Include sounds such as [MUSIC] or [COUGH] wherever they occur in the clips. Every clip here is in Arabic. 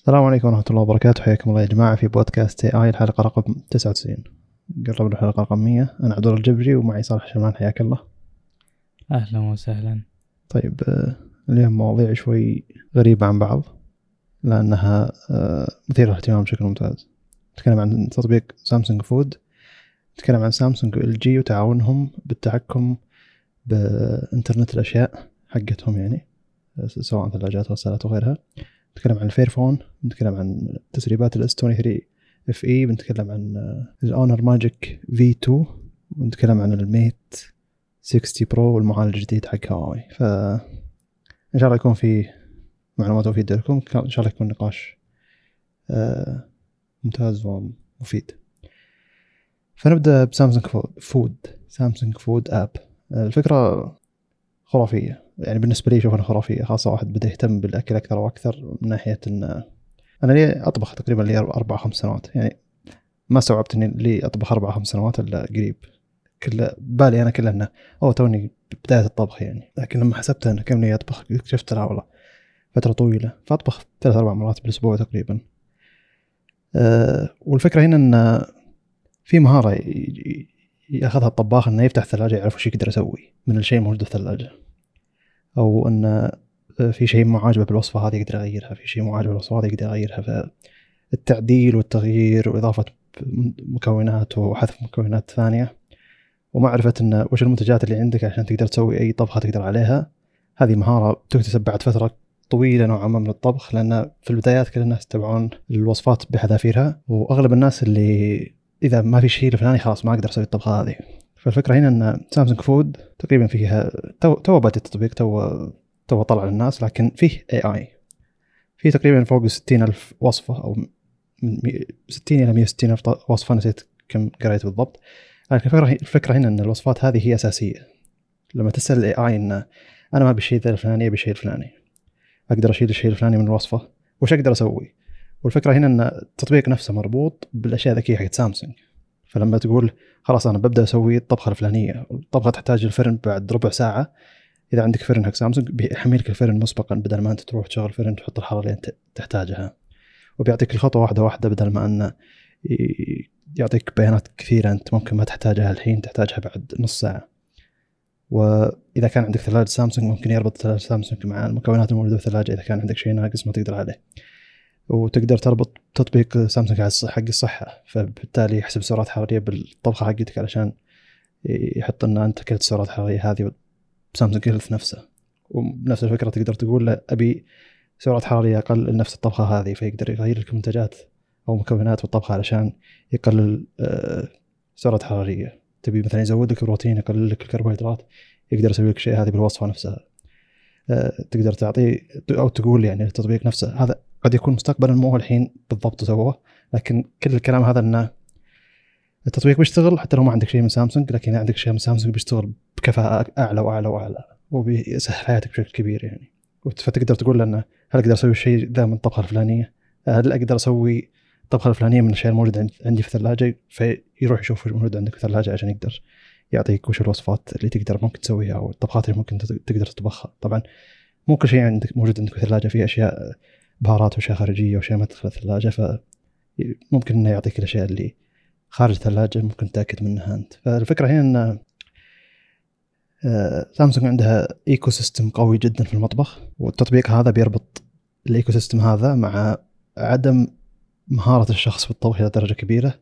السلام عليكم ورحمة الله وبركاته. حياكم الله يا جماعة في بودكاست اي الحلقة رقم 99 قربنا الحلقة رقم 100 أنا عبد الله الجبري ومعي صالح شمال حياك الله. أهلا وسهلا. طيب آه، اليوم مواضيع شوي غريبة عن بعض لأنها آه، مثيرة للاهتمام بشكل ممتاز. نتكلم عن تطبيق Samsung Food نتكلم عن سامسونج و LG وتعاونهم بالتحكم بإنترنت الأشياء حقتهم يعني سواء ثلاجات غسالات وغيرها نتكلم عن ال Fairphone نتكلم عن تسريبات ال S 23 FE بنتكلم عن ال Honor Magic V 2 ونتكلم عن ال Mate 60 Pro والمعالج الجديد حق هواوي ف إن شاء الله يكون في معلومات مفيدة لكم. إن شاء الله يكون نقاش آه، ممتاز ومفيد. فنبدأ ب Samsung Food Samsung Food app الفكرة خرافية. يعني بالنسبة لي اشوفها خرافية خاصة واحد بدا يهتم بالأكل أكثر وأكثر من ناحية ان أنا لي أطبخ تقريبا لي أربع خمس سنوات يعني ما استوعبت إني لي أطبخ أربع خمس سنوات إلا قريب. كل بالي أنا كله إنه أوه توني بداية الطبخ يعني لكن لما حسبتها إنه كم لي أطبخ اكتشفت لا والله فترة طويلة فأطبخ ثلاث أربع مرات بالأسبوع تقريبا. أه والفكرة هنا ان في مهارة ياخذها الطباخ إنه يفتح الثلاجة يعرف وش يقدر يسوي من الشيء الموجود في الثلاجة. أو أن آه، في شيء مو عاجبه بالوصفة هذه يقدر يغيرها في شيء مو عاجبه بالوصفة هذه يقدر يغيرها. فالتعديل والتغيير وإضافة مكونات وحذف مكونات ثانية. ومعرفة أن وش المنتجات اللي عندك عشان تقدر تسوي أي طبخة تقدر عليها. هذه مهارة تكتسب بعد فترة طويلة نوعا ما من الطبخ لأن في البدايات كل الناس يتبعون الوصفات بحذافيرها. وأغلب الناس اللي إذا ما في شيء الفلاني خلاص ما أقدر أسوي الطبخة هذه. فالفكرة هنا إن Samsung Food تقريبا فيها تو تو التطبيق تو تو طلع للناس لكن فيه AI في تقريبا فوق 60 ألف وصفة أو من 60 إلى 160 ألف وصفة نسيت كم قريت بالضبط. لكن الفكرة, الفكرة هنا أن الوصفات هذه هي أساسية. لما تسأل ال AI أن أنا ما بالشيء ذا الفلاني أبي الشيء الفلاني. أقدر أشيل الشيء الفلاني من الوصفة. وش أقدر أسوي؟ والفكرة هنا أن التطبيق نفسه مربوط بالأشياء الذكية حقت سامسونج فلما تقول خلاص أنا ببدأ أسوي الطبخة الفلانية. الطبخة تحتاج الفرن بعد ربع ساعة. إذا عندك فرن حق سامسونج بيحملك الفرن مسبقا بدل ما أنت تروح تشغل فرن تحط الحراره اللي أنت تحتاجها. وبيعطيك الخطوة واحدة واحدة بدل ما انه يعطيك بيانات كثيرة أنت ممكن ما تحتاجها الحين تحتاجها بعد نص ساعة. وإذا كان عندك ثلاجة سامسونج ممكن يربط ثلاجة سامسونج مع المكونات الموجودة في الثلاجه إذا كان عندك شيء ناقص ما تقدر عليه. وتقدر تربط تطبيق سامسونج حق الصحة. فبالتالي يحسب سعرات حرارية بالطبخة حقتك علشان يحط ان أنت اكلت السعرات الحرارية هذه بسامسونج هيلث نفسه. وبنفس الفكرة تقدر تقول له أبي سعرات حرارية أقل لنفس الطبخة هذه فيقدر يغير لك منتجات أو مكونات بالطبخة علشان يقلل آه، الحرارية تبي مثلا يزود لك البروتين يقلل لك الكربوهيدرات يقدر يسوي لك شيء هذه بالوصفة نفسها. آه، تقدر تعطيه أو تقول يعني التطبيق نفسه. هذا قد يكون مستقبلا مو الحين بالضبط سووه لكن كل الكلام هذا إنه التطبيق بيشتغل حتى لو ما عندك شيء من سامسونج لكن عندك شيء من سامسونج بيشتغل بكفاءة أعلى وأعلى وأعلى وبيسهل حياتك بشكل كبير يعني. فتقدر تقول له إنه هل أقدر أسوي الشيء ذا من الطبخه الفلانية؟ هل أقدر أسوي الطبخه الفلانية من الاشياء الموجوده عندي في الثلاجة؟ فيروح يشوف وش موجود عندك في الثلاجة عشان يقدر يعطيك وش الوصفات اللي تقدر ممكن تسويها أو الطبخات اللي ممكن تقدر تطبخها. طبعا مو كل شيء عندك موجود عندك في الثلاجة في أشياء بهارات وأشياء خارجية وأشياء ما تدخل الثلاجة فممكن إنه يعطيك الأشياء اللي خارج الثلاجة ممكن تتاكد منها أنت. فالفكرة هنا إن آه، سامسونج عندها ecosystem قوي جدا في المطبخ والتطبيق هذا بيربط ال ecosystem هذا مع عدم مهارة الشخص في الطبخ إلى درجة كبيرة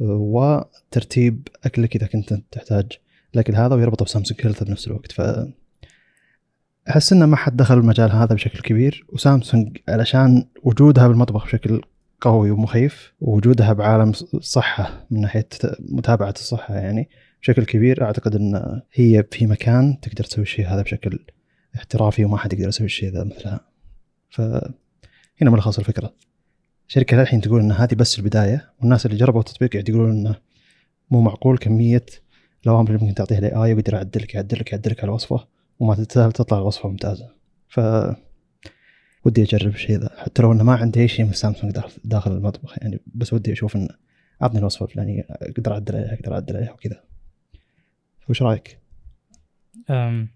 وترتيب أكلك إذا كنت تحتاج الأكل هذا ويربطه بسامسونج هيلث بنفس الوقت. ف أحس إنه ما حد دخل المجال هذا بشكل كبير وسامسونج علشان وجودها بالمطبخ بشكل قوي ومخيف ووجودها بعالم الصحة من ناحية متابعة الصحة يعني بشكل كبير. أعتقد أن هي في مكان تقدر تسوي الشيء هذا بشكل احترافي وما حد يقدر يسوي الشيء ذا مثلها فهنا ملخص الفكرة. الشركة للحين تقول أن هذه بس البداية والناس اللي جربوا التطبيق قاعد يقولون أنه مو معقول كمية الأوامر اللي ممكن تعطيها ال AI ويقدر يعدلك يعدلك يعدلك على الوصفة وما تطلع الوصفة ممتازة. ف ودي أجرب الشيء ذا. حتى لو إنه ما عندي أي شيء من سامسونج داخل, المطبخ يعني بس ودي أشوف إنه اعطني الوصفة الفلانية أقدر أعدل عليها أقدر أعدل عليها وكذا. وش رأيك؟ أم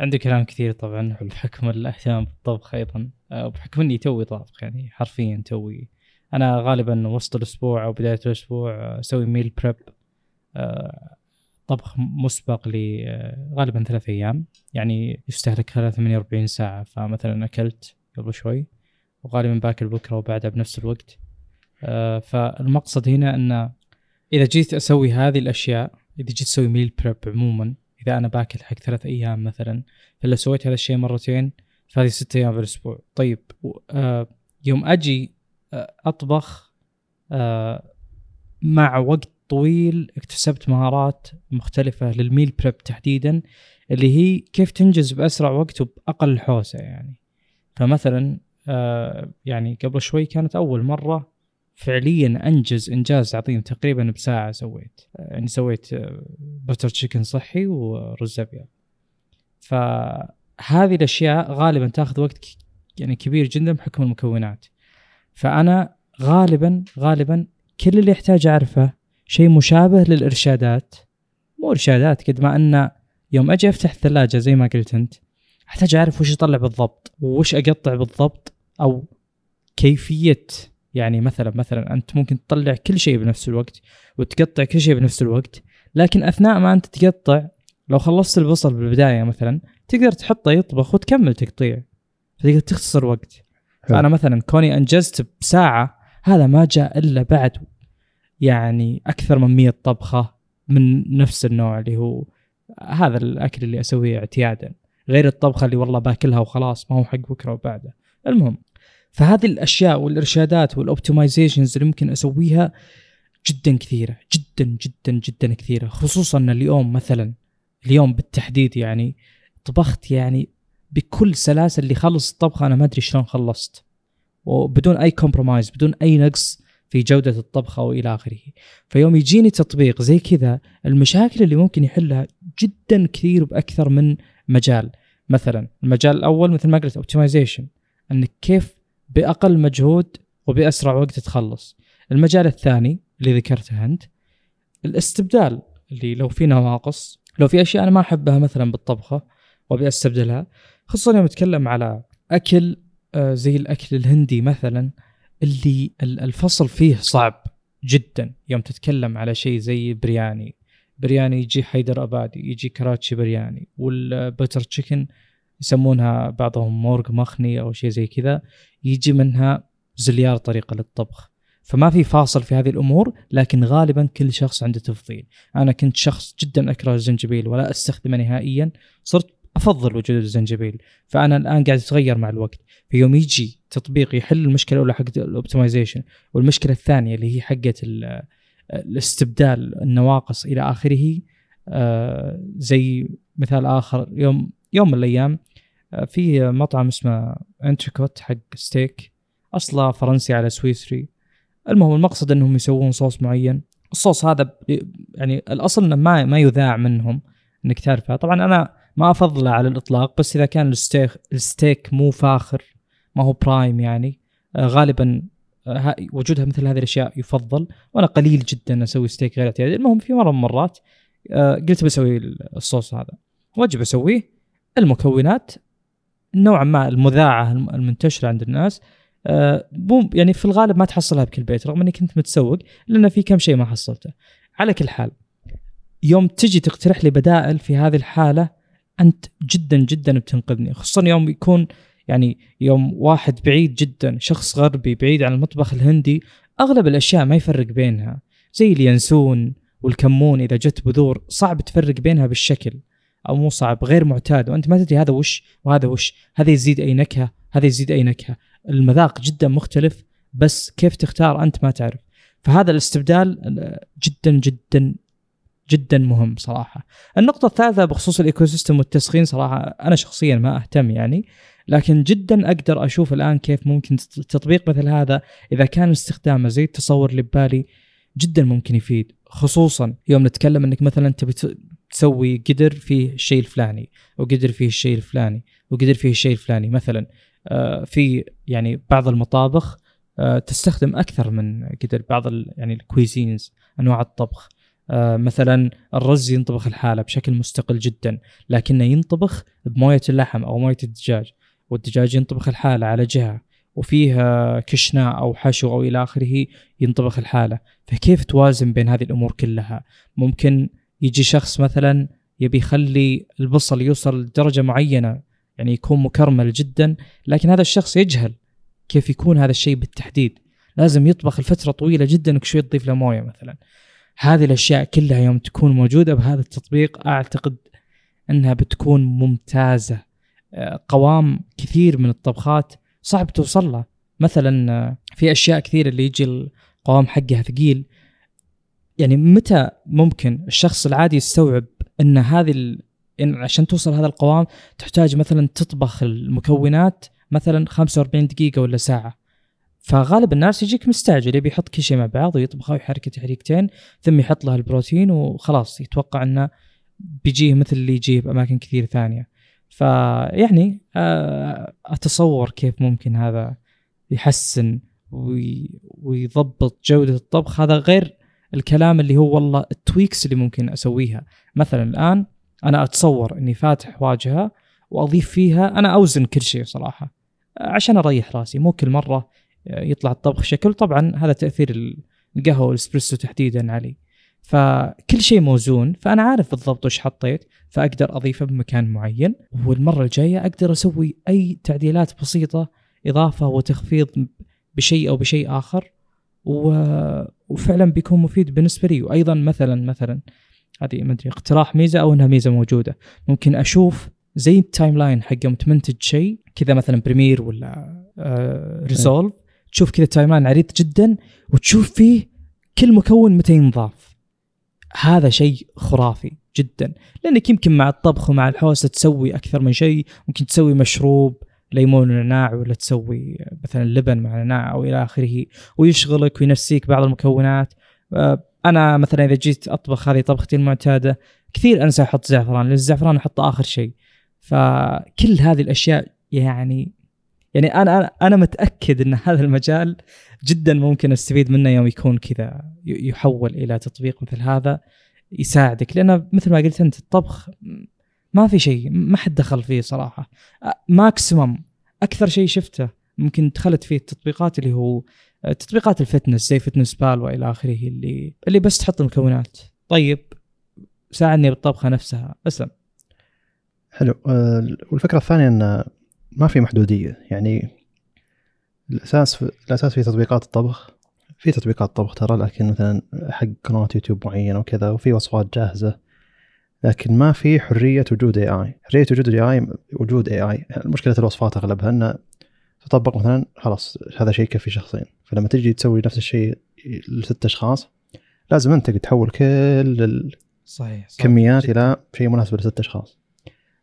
عندي كلام كثير طبعا بحكم الاهتمام بالطبخ أيضا. آه، بحكم إني توي طابخ يعني حرفيا توي. أنا غالبا وسط الأسبوع أو بداية الأسبوع آه، أسوي ميل بريب طبخ مسبق لي غالبا ثلاث أيام. يعني يستهلك خلال 48 ساعة. فمثلا أكلت قبل شوي وغالبا باكل بكرة وبعدها بنفس الوقت. فالمقصد هنا أن إذا جيت أسوي هذه الأشياء إذا جيت أسوي meal prep عموما إذا أنا باكل حق ثلاث أيام مثلا فلو سويت هذا الشيء مرتين فهذه ست أيام في الأسبوع. طيب آه يوم أجي آه أطبخ آه مع وقت طويل اكتسبت مهارات مختلفة لل meal prep تحديدا اللي هي كيف تنجز بأسرع وقت وبأقل حوسة يعني. فمثلا آه يعني قبل شوي كانت أول مرة فعليا أنجز إنجاز عظيم تقريبا بساعة سويت. يعني سويت بتر تشيكن صحي ورز أبيض. فهذه الأشياء غالبا تأخذ وقت يعني كبير جدا بحكم المكونات. فأنا غالبا غالبا كل اللي يحتاج أعرفه شيء مشابه للإرشادات. مو إرشادات قد ما أن يوم أجي أفتح الثلاجة زي ما قلت أنت أحتاج أعرف وش يطلع بالضبط وش أقطع بالضبط أو كيفية يعني مثلا مثلا أنت ممكن تطلع كل شيء بنفس الوقت وتقطع كل شيء بنفس الوقت لكن أثناء ما أنت تقطع لو خلصت البصل بالبداية مثلا تقدر تحطه يطبخ وتكمل تقطيع فتقدر تختصر وقت. فأنا مثلا كوني أنجزت بساعة هذا ما جاء إلا بعد يعني أكثر من 100 طبخة من نفس النوع اللي هو هذا الأكل اللي أسويه اعتيادا. غير الطبخة اللي والله باكلها وخلاص ما هو حق بكرة وبعده. المهم فهذه الأشياء والإرشادات وال optimizations اللي ممكن أسويها جدا كثيرة جدا جدا جدا كثيرة. خصوصا اليوم مثلا اليوم بالتحديد يعني طبخت يعني بكل سلاسه اللي خلص الطبخة أنا ما أدري شلون خلصت. وبدون أي compromise بدون أي نقص في جودة الطبخة وإلى آخره. فيوم يجيني تطبيق زي كذا المشاكل اللي ممكن يحلها جدا كثير بأكثر من مجال. مثلا المجال الأول مثل ما قلت اوبتمايزيشن أنك كيف بأقل مجهود وبأسرع وقت تخلص. المجال الثاني اللي ذكرته أنت الاستبدال اللي لو في نواقص لو في أشياء أنا ما أحبها مثلا بالطبخة وابي استبدلها خصوصا يوم أتكلم على أكل آه، زي الأكل الهندي مثلا اللي الفصل فيه صعب جدا يوم تتكلم على شيء زي برياني. برياني يجي حيدر أبادي يجي كراتشي برياني والبتر تشيكن يسمونها بعضهم مورغ مخني أو شيء زي كذا يجي منها زليار طريقة للطبخ. فما في فاصل في هذه الأمور لكن غالبا كل شخص عنده تفضيل. أنا كنت شخص جدا أكره الزنجبيل ولا أستخدمه نهائيا. صرت أفضل وجود الزنجبيل. فأنا الآن قاعد أتغير مع الوقت. في يوم يجي تطبيق يحل المشكلة الاولى حقت ال optimization والمشكلة الثانية اللي هي حقت الاستبدال النواقص إلى آخره آه زي مثال آخر يوم يوم من الأيام في مطعم اسمه Entrecôte حق ستيك أصله فرنسي على سويسري المهم المقصد إنهم يسوون صوص معين. الصوص هذا يعني الأصل إنه ما ما يذاع منهم إنك تعرفه. طبعا أنا ما افضله على الإطلاق بس إذا كان الستيك الستيك مو فاخر ما هو prime يعني آه، غالبا آه، وجودها مثل هذه الأشياء يفضل وأنا قليل جدا أسوي ستيك غير اعتيادي. المهم في مرة من المرات آه، قلت بسوي الصوص هذا. وأجي أسويه. المكونات نوعا ما المذاعة المنتشرة عند الناس مو يعني في الغالب ما تحصلها بكل بيت رغم إني كنت متسوق لأن في كم شيء ما حصلته. على كل حال يوم تجي تقترح لي بدائل في هذه الحالة أنت جدا جدا بتنقذني خصوصا يوم يكون يعني يوم واحد بعيد جدا شخص غربي بعيد عن المطبخ الهندي أغلب الأشياء ما يفرق بينها. زي اليانسون والكمون إذا جت بذور صعب تفرق بينها بالشكل أو مو صعب غير معتاد. وأنت ما تدري هذا وش وهذا وش هذا يزيد اي نكهه هذا يزيد اي نكهه المذاق جدا مختلف بس كيف تختار أنت ما تعرف. فهذا الاستبدال جدا جدا جدا مهم صراحة. النقطة الثالثة بخصوص ال ecosystem والتسخين صراحة أنا شخصيا ما أهتم يعني لكن جدا أقدر أشوف الآن كيف ممكن تطبيق مثل هذا إذا كان استخدامه زي التصور اللي ببالي جدا ممكن يفيد خصوصا يوم نتكلم إنك مثلا تبي تسوي قدر فيه الشيء الفلاني وقدر فيه الشيء الفلاني وقدر فيه الشيء الفلاني. مثلا آه، في يعني بعض المطابخ آه، تستخدم أكثر من قدر بعض يعني الكويزينز أنواع الطبخ. مثلا الرز ينطبخ الحالة بشكل مستقل جدا لكنه ينطبخ بموية اللحم أو موية الدجاج والدجاج ينطبخ الحالة على جهة وفيه كشناء أو حشو أو إلى آخره ينطبخ الحالة. فكيف توازن بين هذه الأمور كلها؟ ممكن يجي شخص مثلا يبي يخلي البصل يوصل لدرجة معينة يعني يكون مكرمل جدا لكن هذا الشخص يجهل كيف يكون هذا الشيء بالتحديد. لازم يطبخ لفترة طويلة جدا وشوي تضيف له موية مثلا. هذه الأشياء كلها يوم تكون موجودة بهذا التطبيق أعتقد أنها بتكون ممتازة. آه، قوام كثير من الطبخات صعب توصل له مثلا آه، في أشياء كثير اللي يجي القوام حقها ثقيل. يعني متى ممكن الشخص العادي يستوعب إن هذه ال... إن عشان توصل هذا القوام تحتاج مثلا تطبخ المكونات مثلا 45 دقيقة ولا ساعة؟ فغالب الناس يجيك مستعجل يبي يحط كل شيء مع بعض ويطبخه ويحركه تحريكتين ثم يحط له البروتين وخلاص يتوقع إنه بيجيه مثل اللي يجيه بأماكن كثير ثانية. فيعني آه، أتصور كيف ممكن هذا يحسن ويضبط جودة الطبخ. هذا غير الكلام اللي هو والله التويكس اللي ممكن أسويها. مثلا الآن أنا أتصور إني فاتح واجهة وأضيف فيها أنا أوزن كل شيء صراحة عشان أريح رأسي. مو كل مرة يطلع الطبخ شكل. طبعا هذا تأثير القهوة والإسبريسو تحديدا علي. فكل شيء موزون فأنا عارف بالضبط وش حطيت فأقدر أضيفه بمكان معين والمرة الجاية أقدر أسوي أي تعديلات بسيطة إضافة وتخفيض بشيء أو بشيء آخر. وفعلا بيكون مفيد بالنسبة لي. وأيضا مثلا مثلا هذه ما أدري اقتراح ميزة أو إنها ميزة موجودة. ممكن أشوف زي ال timeline حق يوم تمنتج شيء كذا مثلا Premiere ولا آه Resolve. تشوف كذا timeline عريض جدا وتشوف فيه كل مكون متى ينضاف. هذا شيء خرافي جدا. لأنك يمكن مع الطبخ ومع الحوسة تسوي أكثر من شيء. ممكن تسوي مشروب ليمون ونعناع ولا تسوي مثلا لبن مع نعناع أو إلى آخره ويشغلك وينسيك بعض المكونات. آه، أنا مثلا إذا جيت أطبخ هذه طبختي المعتادة كثير أنسى أحط زعفران لأن الزعفران أحطه آخر شيء. فكل هذه الأشياء يعني يعني أنا أنا متأكد إن هذا المجال جدا ممكن أستفيد منه يوم يكون كذا يحول إلى تطبيق مثل هذا يساعدك. لأن مثل ما قلت أنت الطبخ ما في شيء ما حد دخل فيه صراحة. maximum أكثر شيء شفته ممكن دخلت فيه التطبيقات اللي هو تطبيقات ال fitness زي Fitness Pal وإلى آخره اللي اللي بس تحط المكونات. طيب ساعدني بالطبخة نفسها. أسلم. حلو. والفكرة الثانية إن ما في محدودية. يعني الأساس في الأساس في تطبيقات الطبخ في تطبيقات طبخ ترى لكن مثلا حق قنوات يوتيوب معينة وكذا وفي وصفات جاهزة. لكن ما في حرية وجود AI حرية وجود AI وجود AI مشكله الوصفات أغلبها إنه تطبق مثلا خلاص هذا شيء يكفي شخصين فلما تجي تسوي نفس الشيء لست أشخاص لازم أنت تحول كل صحيح, الكميات إلى شيء مناسب لست أشخاص.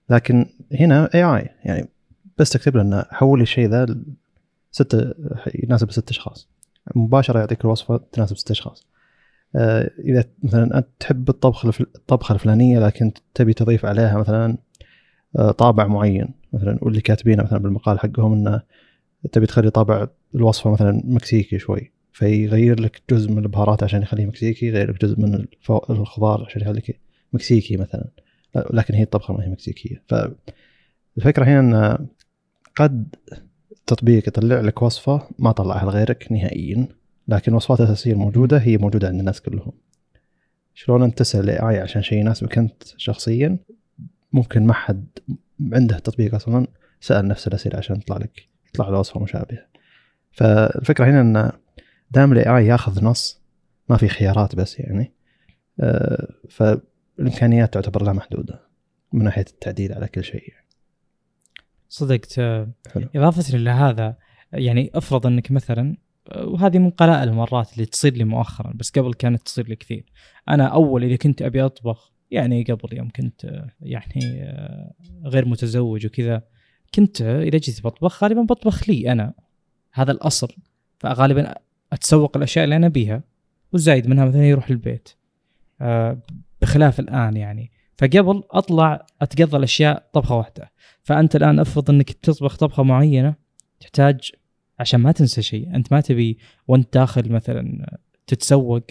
لكن هنا AI يعني بس تكتب له انه حول الشيء ذا ست يناسب ست أشخاص. مباشرة يعطيك الوصفه تناسب ست أشخاص. آه، إذا مثلا أنت تحب الطبخ الطبخة الفلانية لكن تبي تضيف عليها مثلا آه، طابع معين مثلا واللي كاتبينه مثلا بالمقال حقهم إنه تبي تخلي طابع الوصفة مثلا مكسيكي شوي فيغير لك جزء من البهارات عشان يخليه مكسيكي يغير لك جزء من الخضار عشان يخليك مكسيكي مثلا. لكن هي الطبخة ما هي مكسيكية. فالفكرة هنا إن قد التطبيق يطلع لك وصفة ما طلعها لغيرك نهائيا لكن الوصفات الاساسيه الموجوده هي موجودة عند الناس كلهم شلون أنت تسأل اي عشان شيء يناسبك أنت شخصيا ممكن ما حد عنده تطبيق أصلا سأل نفس الأسئلة عشان يطلع لك يطلع له وصفة مشابهة فالفكرة هنا إن دام الاي اي ياخذ نص ما في خيارات بس يعني آه، فالإمكانيات تعتبر لا محدودة من ناحية التعديل على كل شيء يعني. صدقت حلو. إضافة لهذا يعني افرض إنك مثلا وهذه من قلائل المرات اللي تصير لي مؤخرا بس قبل كانت تصير لي كثير. أنا أول إذا كنت أبي أطبخ يعني قبل يوم كنت يعني غير متزوج وكذا كنت إذا جيت بطبخ غالبا بطبخ لي أنا. هذا الأصل. فغالبا أتسوق الأشياء اللي أنا ابيها والزايد منها مثلا يروح البيت. آه، بخلاف الآن يعني. فقبل أطلع أتقضى الأشياء طبخة واحدة. فأنت الآن أفرض إنك تطبخ طبخة معينة تحتاج عشان ما تنسى شيء أنت ما تبي وأنت داخل مثلا تتسوق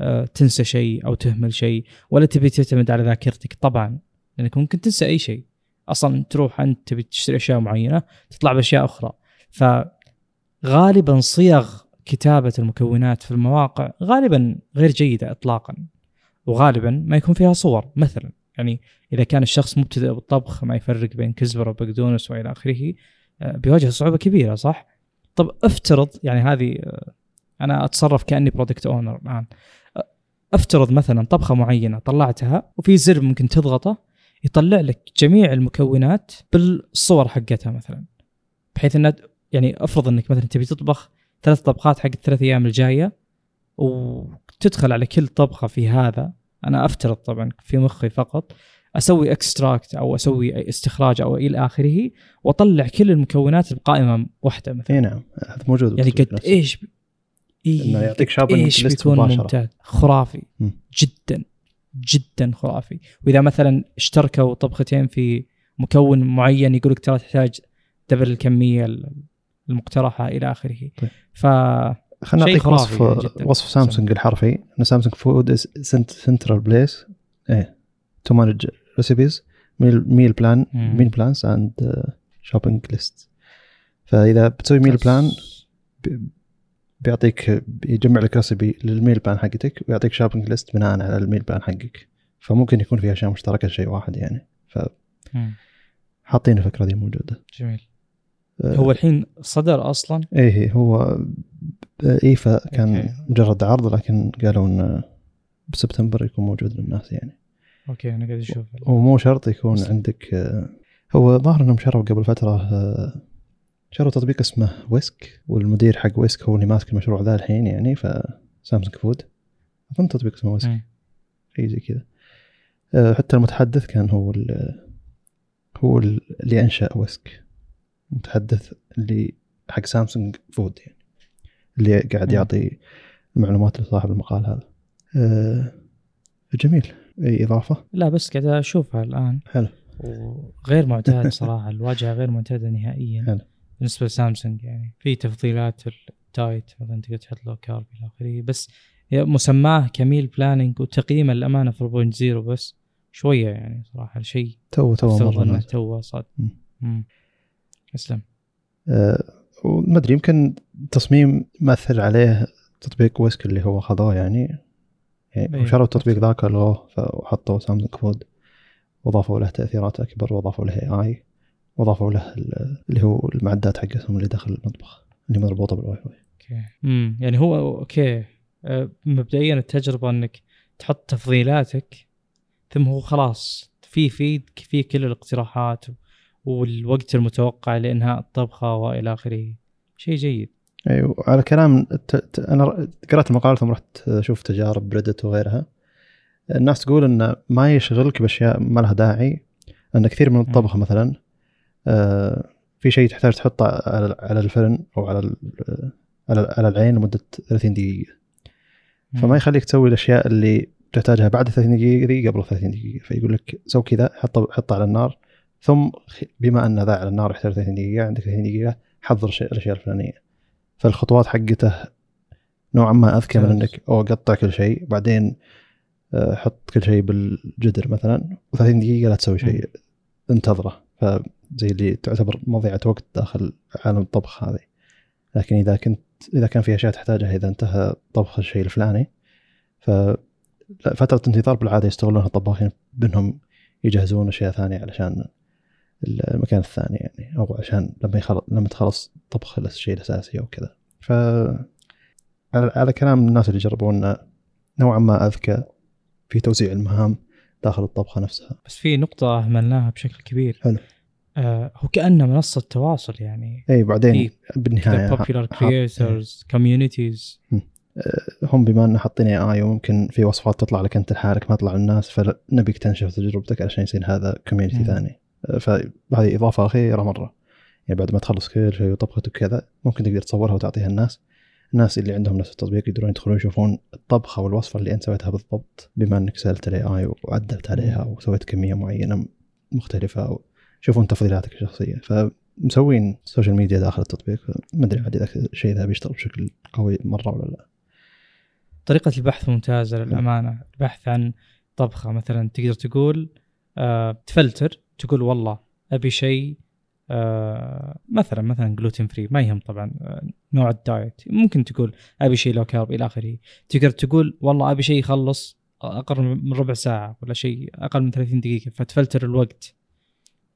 آه، تنسى شيء أو تهمل شيء ولا تبي تعتمد على ذاكرتك. طبعا لانك ممكن تنسى أي شيء. أصلا تروح أنت تبي تشتري أشياء معينة تطلع بأشياء أخرى. فغالبا صيغ كتابة المكونات في المواقع غالبا غير جيدة اطلاقا وغالبا ما يكون فيها صور مثلا. يعني إذا كان الشخص مبتدئ بالطبخ ما يفرق بين كزبرة وبقدونس وإلى آخره آه، بيواجه صعوبة كبيرة صح؟ طب افترض يعني هذه آه، أنا أتصرف كأني product owner الآن افترض مثلا طبخة معينة طلعتها وفي زر ممكن تضغطه يطلع لك جميع المكونات بالصور حقتها مثلا بحيث انها يعني افرض إنك مثلا تبي تطبخ ثلاث طبخات حق الثلاث أيام الجاية وتدخل على كل طبخة في هذا أنا أفترض طبعا في مخي فقط أسوي extract أو أسوي استخراج أو إلى آخره وأطلع كل المكونات بقائمه واحدة مثلا إي نعم هذا موجود يعني قد. إيش إنه يعطيك shopping list بيكون ممتاز خرافي مم. جدا جدا خرافي وإذا مثلا اشتركوا طبختين في مكون معين يقول لك ترى تحتاج double الكمية المقترحة إلى آخره طيب. ف خلينا نعطيك وصف جداً. وصف سامسونج الحرفي إن Samsung Food central place a to manage recipes meal plan. meal plans and shopping list فإذا بتسوي meal plan بيعطيك بيجمع لك recipe لل meal plan حقتك ويعطيك shopping list بناء على ال meal plan حقك فممكن يكون في اشياء مشتركه شيء واحد يعني مم. فحاطين الفكرة دي موجودة جميل هو الحين صدر أصلا إيه هو IFA كان okay. مجرد عرض لكن قالوا إنه بسبتمبر يكون موجود للناس يعني okay أنا قاعد أشوف ومو شرط يكون أصلاً. عندك آه، هو ظاهر إنهم شروا قبل فترة آه، شروا تطبيق اسمه Whisk والمدير حق Whisk هو اللي ماسك المشروع ذا الحين يعني ف Samsung Food أظن تطبيق اسمه Whisk. شيء زي كذا آه، حتى المتحدث كان هو هو ال- اللي أنشأ Whisk المتحدث اللي حق Samsung Food يعني اللي قاعد. يعطي المعلومات لصاحب المقال هذا. آه، جميل. أي إضافة؟ لا بس قاعد أشوفها الآن. حلو. وغير معتاد [LAUGHS] صراحة الواجهة غير معتادة نهائيا. حلو. بالنسبة لسامسونج يعني في تفضيلات ال diet مثلا تقدر تحط له carb إلى آخره بس مسماه ك meal planning وتقييم الامانه 4.0 بس شوية يعني صراحة شيء تو تو افترض انه. تو صاد. آه، وما أدري يمكن تصميم مأثر عليه تطبيق Whisk اللي هو خذوه يعني. يعني أيوة. شروا التطبيق ذاك الغوه وحطوا Samsung Food واضافوا له تأثيرات أكبر واضافوا له AI واضافوا له ال- اللي هو المعدات حقتهم اللي داخل المطبخ اللي مربوطة بالواي فاي. okay. امم يعني هو okay. أه، مبدئيا التجربة إنك تحط تفضيلاتك ثم هو خلاص في feed في كل الاقتراحات والوقت المتوقع لإنهاء الطبخة وإلى آخره. شيء جيد. أيوه. على كلام أنا قرأت المقال ثم رحت أشوف تجارب Reddit وغيرها. الناس تقول انه ما يشغلك بأشياء ما لها داعي إن كثير من الطبخ مثلا آه، في شيء تحتاج تحطه على على الفرن أو على على العين لمدة 30 دقيقة. فما يخليك تسوي الأشياء اللي تحتاجها بعد 30 دقيقة قبل 30 دقيقة. فيقول لك سوي كذا حطه حطه على النار. ثم بما أن ذا على النار يحتاج 30 دقيقه عندك 30 دقيقه حضر شيء الأشياء الفلانية. فالخطوات حقته نوعا ما أذكى من. إنك أو قطع كل شيء بعدين آه، حط كل شيء بالجدر مثلا و30 دقيقة لا تسوي شيء انتظره. فزي اللي تعتبر مضيعة وقت داخل عالم الطبخ هذه. لكن إذا كنت إذا كان في أشياء تحتاجها إذا انتهى طبخ الشيء الفلاني ف لا، فترة انتظار بالعادة يستغلونها الطباخين بأنهم يجهزون أشياء ثانية علشان المكان الثاني يعني أو عشان لما يخلص لما تخلص طبخ الشيء الأساسي أو كذا. ف على, كلام الناس اللي جربونا نوعا ما أذكى في توزيع المهام داخل الطبخة نفسها. بس في نقطة أهملناها بشكل كبير. حلو. آه هو كأنه منصة تواصل يعني. إي بعدين ح- ح- creators communities. هم. بما ان حاطين AI وممكن في وصفات تطلع لك أنت لحالك ما تطلع للناس فنبيك تنشر تجربتك علشان يصير هذا community. ثاني. فهذه إضافة خيره مرة. يعني بعد ما تخلص كل شيء وطبخته وكذا ممكن تقدر تصورها وتعطيها الناس. الناس اللي عندهم نفس التطبيق يقدرون يدخلون يشوفون الطبخة والوصفة اللي أنت سويتها بالضبط بما إنك سألت ال AI وعدلت عليها. وسويت كمية معينة مختلفة ويشوفون تفضيلاتك الشخصية. فمسوين social media داخل التطبيق ما أدري عاد إذا الشيء ذا بيشتغل بشكل قوي مرة ولا لا. طريقة البحث ممتازة للأمانة. البحث عن طبخة مثلا تقدر تقول آه تفلتر تقول والله أبي شيء آه مثلا مثلا gluten free ما يهم طبعا آه نوع ال diet. ممكن تقول أبي شيء low carb إلى آخره. تقدر تقول والله أبي شيء يخلص أقل من ربع ساعة ولا شيء أقل من 30 دقيقة. فتفلتر الوقت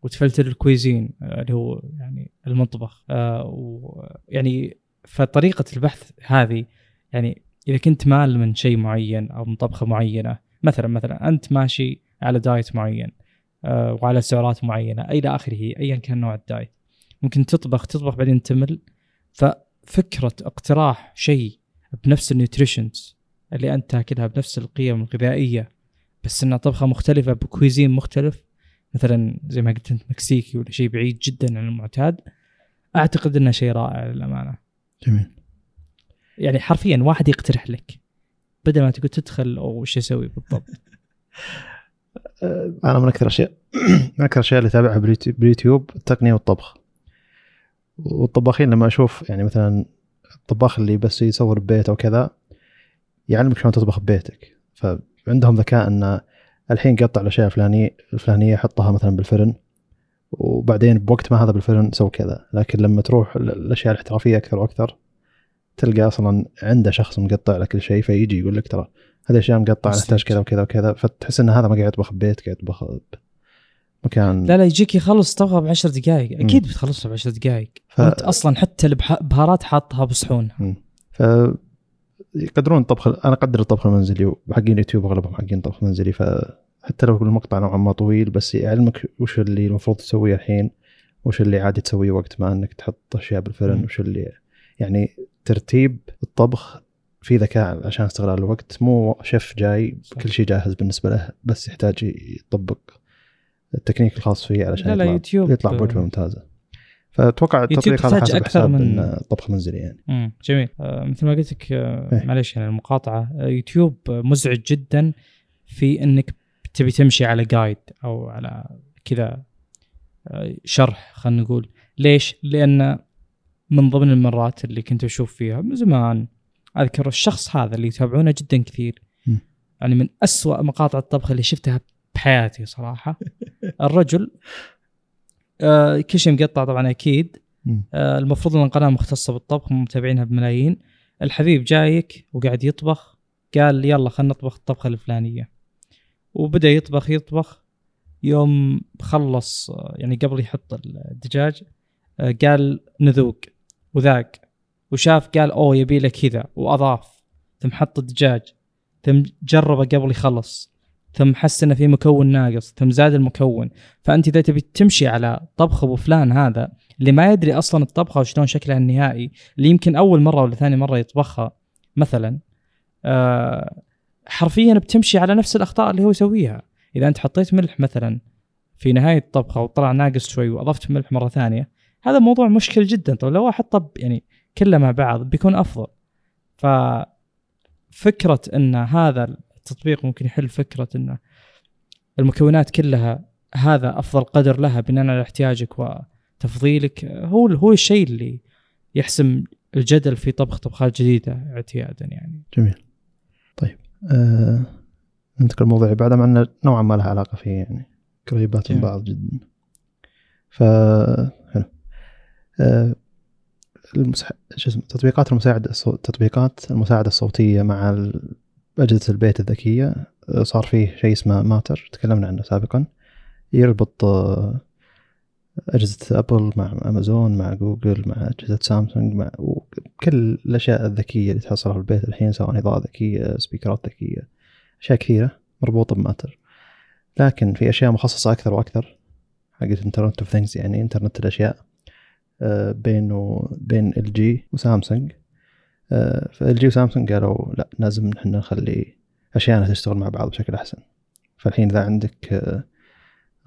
وتفلتر ال cuisine اللي هو يعني المطبخ ويعني فطريقة البحث هذه يعني إذا كنت مال من شيء معين أو من طبخة معينة مثلا مثلا أنت ماشي على diet معين آه وعلى سعرات معينة إلى آخره ايا كان نوع ال diet. ممكن تطبخ تطبخ بعدين تمل. ففكرة اقتراح شيء بنفس ال nutritions اللي أنت تأكلها بنفس القيم الغذائية بس إنها طبخة مختلفة ب cuisine مختلف. مثلا زي ما قلت أنت مكسيكي ولا شيء بعيد جدا عن المعتاد. أعتقد إنه شيء رائع للأمانة. جميل. يعني حرفيا واحد يقترح لك بدل ما تقول تدخل وش أسوي بالضبط. [LAUGHS] أنا من أكثر الاشياء [CLEARS THROAT] من أكثر الاشياء اللي أتابعها باليوتيوب- التقنية والطبخ. والطباخين لما أشوف يعني مثلا الطباخ اللي بس يصور ببيت أو كذا يعلمك شلون تطبخ ببيتك. فعندهم ذكاء انه الحين قطع الأشياء الفلانيه الفلانية حطها مثلا بالفرن وبعدين بوقت ما هذا بالفرن سوي كذا. لكن لما تروح ال- الأشياء الاحترافية أكثر وأكثر تلقى أصلا عنده شخص مقطع لك كل شيء فيجي يقول لك ترى هذه الاشياء مقطعة. نحتاج كذا وكذا وكذا. فتحس إن هذا ما قاعد يطبخ ببيت قاعد يطبخ بمكان لا لا يجيك يخلص طبخه بعشر دقائق أكيد بتخلصها بعشر دقائق ف- انت أصلا حتى البهارات حاطها بصحون. ف يقدرون الطبخ أنا أقدر الطبخ المنزلي وحقين اليوتيوب أغلبهم حقين طبخ منزلي. فحتى لو المقطع نوعا ما طويل بس يعلمك وش اللي المفروض تسويه الحين وش اللي عادي تسويه وقت ما إنك تحط أشياء بالفرن. وش اللي يعني ترتيب الطبخ في ذكاء عشان استغلال الوقت. مو شيف جاي. كل شيء جاهز بالنسبة له بس يحتاج يطبق التكنيك الخاص فيه علشان لا يطلع, يوتيوب. يطلع بوجبه ممتازة. فأتوقع التطبيق هذا حسب حساب من- طبخ منزلي يعني. امم جميل. آه مثل ما قلت لك آه إيه. معليش يعني المقاطعة. آه يوتيوب آه، مزعج جدا في إنك تبي تمشي على جايد أو على كذا آه شرح خلينا نقول. ليش؟ لأن من ضمن المرات اللي كنت أشوف فيها من زمان. أذكر الشخص هذا اللي يتابعونه جدا كثير. م. يعني من أسوأ مقاطع الطبخ اللي شفتها بحياتي صراحة. [LAUGHS] الرجل آه كل شيء مقطع طبعا أكيد. آه، المفروض إن القناة مختصة بالطبخ متابعينها بملايين. الحبيب جايك وقاعد يطبخ قال يلا خلينا نطبخ الطبخة الفلانية. وبدأ يطبخ يطبخ. يوم خلص آه، يعني قبل يحط الدجاج آه، قال نذوق. وذاق وشاف قال أوه يبي له كذا وأضاف ثم حط الدجاج ثم جربه قبل يخلص ثم حس انه في مكون ناقص ثم زاد المكون. فأنت إذا تبي تمشي على طبخ أبو فلان هذا اللي ما يدري أصلا الطبخة وشلون شكلها النهائي اللي يمكن أول مرة ولا ثاني مرة يطبخها مثلا آه حرفيا بتمشي على نفس الأخطاء اللي هو يسويها. إذا أنت حطيت ملح مثلا في نهاية الطبخة وطلع ناقص شوي وأضفت ملح مرة ثانية هذا موضوع مشكل جدا. طب لو واحد طب يعني كله مع بعض بيكون أفضل. ففكره إن هذا التطبيق ممكن يحل فكرة انه المكونات كلها هذا أفضل قدر لها بناء على احتياجك وتفضيلك هو هو الشيء اللي يحسم الجدل في طبخ طبخات جديدة اعتيادا يعني. جميل. طيب آه ننتقل للموضوع اللي بعده مع انه نوعا ما لها علاقة فيه يعني قريبات من. بعض جدا. ف المسح... شو اسمه تطبيقات المساعدة. تطبيقات المساعدة الصوتية مع أجهزة البيت الذكية. آه، صار فيه شيء اسمه ماتر تكلمنا عنه سابقا. يربط آه، أجهزة أبل مع أمازون مع جوجل مع أجهزة سامسونج مع وكل الأشياء الذكية اللي تحصلها في البيت الحين سواء إضاءة ذكية speakerات ذكية أشياء كثيرة مربوطة ب Matter. لكن في أشياء مخصصة أكثر وأكثر حقت internet of things يعني انترنت الأشياء. آه، بين بين LG وسامسونج. ف LG وسامسونج قالوا لا لازم نحن نخلي أشياءنا تشتغل مع بعض بشكل أحسن. فالحين إذا عندك آه،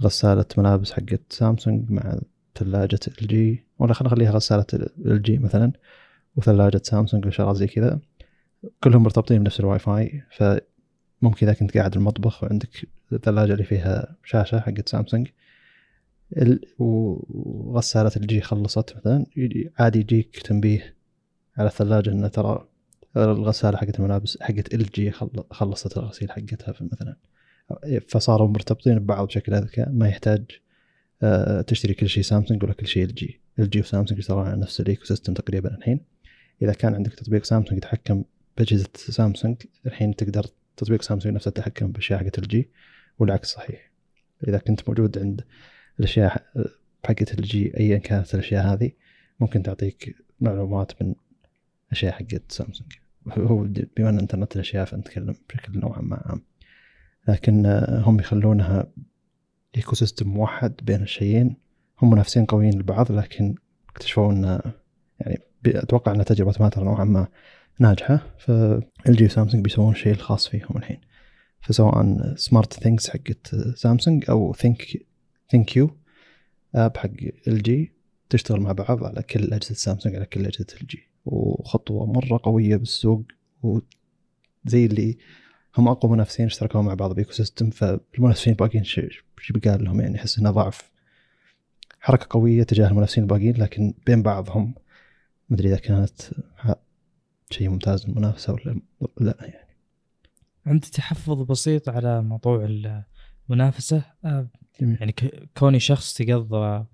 غسالة ملابس حقت سامسونج مع ثلاجة LG ولا خلينا نخليها غسالة LG مثلا وثلاجة سامسونج وشغلات زي كذا كلهم مرتبطين بنفس الواي فاي. فممكن إذا كنت قاعد المطبخ وعندك الثلاجة اللي فيها شاشة حقت سامسونج وغسالة LG خلصت مثلا عادي يجيك تنبيه على الثلاجة إنه ترى الغساله حقت الملابس حقت LG خلصت الغسيل حقتها مثلا. فصاروا مرتبطين ببعض بشكل أذكى ما يحتاج آه، تشتري كل شيء سامسونج ولا كل شيء LG. LG وسامسونج يشتغلون على نفس ال ecosystem تقريبا الحين. إذا كان عندك تطبيق سامسونج يتحكم بأجهزة سامسونج الحين تقدر تطبيق سامسونج نفسه يتحكم بأشياء حقت LG والعكس صحيح. إذا كنت موجود عند الأشياء حقت LG ايا كانت الأشياء هذه ممكن تعطيك معلومات من أشياء حقت سامسونج هو بما إن انترنت الأشياء فنتكلم بشكل نوعا ما عام. لكن هم يخلونها ecosystem موحد بين الشيئين. هم منافسين قويين لبعض لكن اكتشفوا إن يعني أتوقع إن تجربه Matter نوعا ما ناجحة. ف LG وسامسونج بيسوون الشيء الخاص فيهم الحين. فسواء SmartThings حقت سامسونج أو ThinQ ThinQ app حق LG تشتغل مع بعض على كل أجهزة سامسونج على كل أجهزة LG وخطوة مرة قوية بالسوق وزي اللي هم أقوى منافسين اشتركوا مع بعض ب ecosystem فالمنافسين الباقيين شو بقى لهم؟ يعني احس إنه ضعف. حركة قوية تجاه المنافسين الباقيين لكن بين بعضهم مدري إذا كانت شيء ممتاز المنافسه ولا لا يعني. عندي تحفظ بسيط على موضوع المنافسه آه، يعني كوني شخص تقضى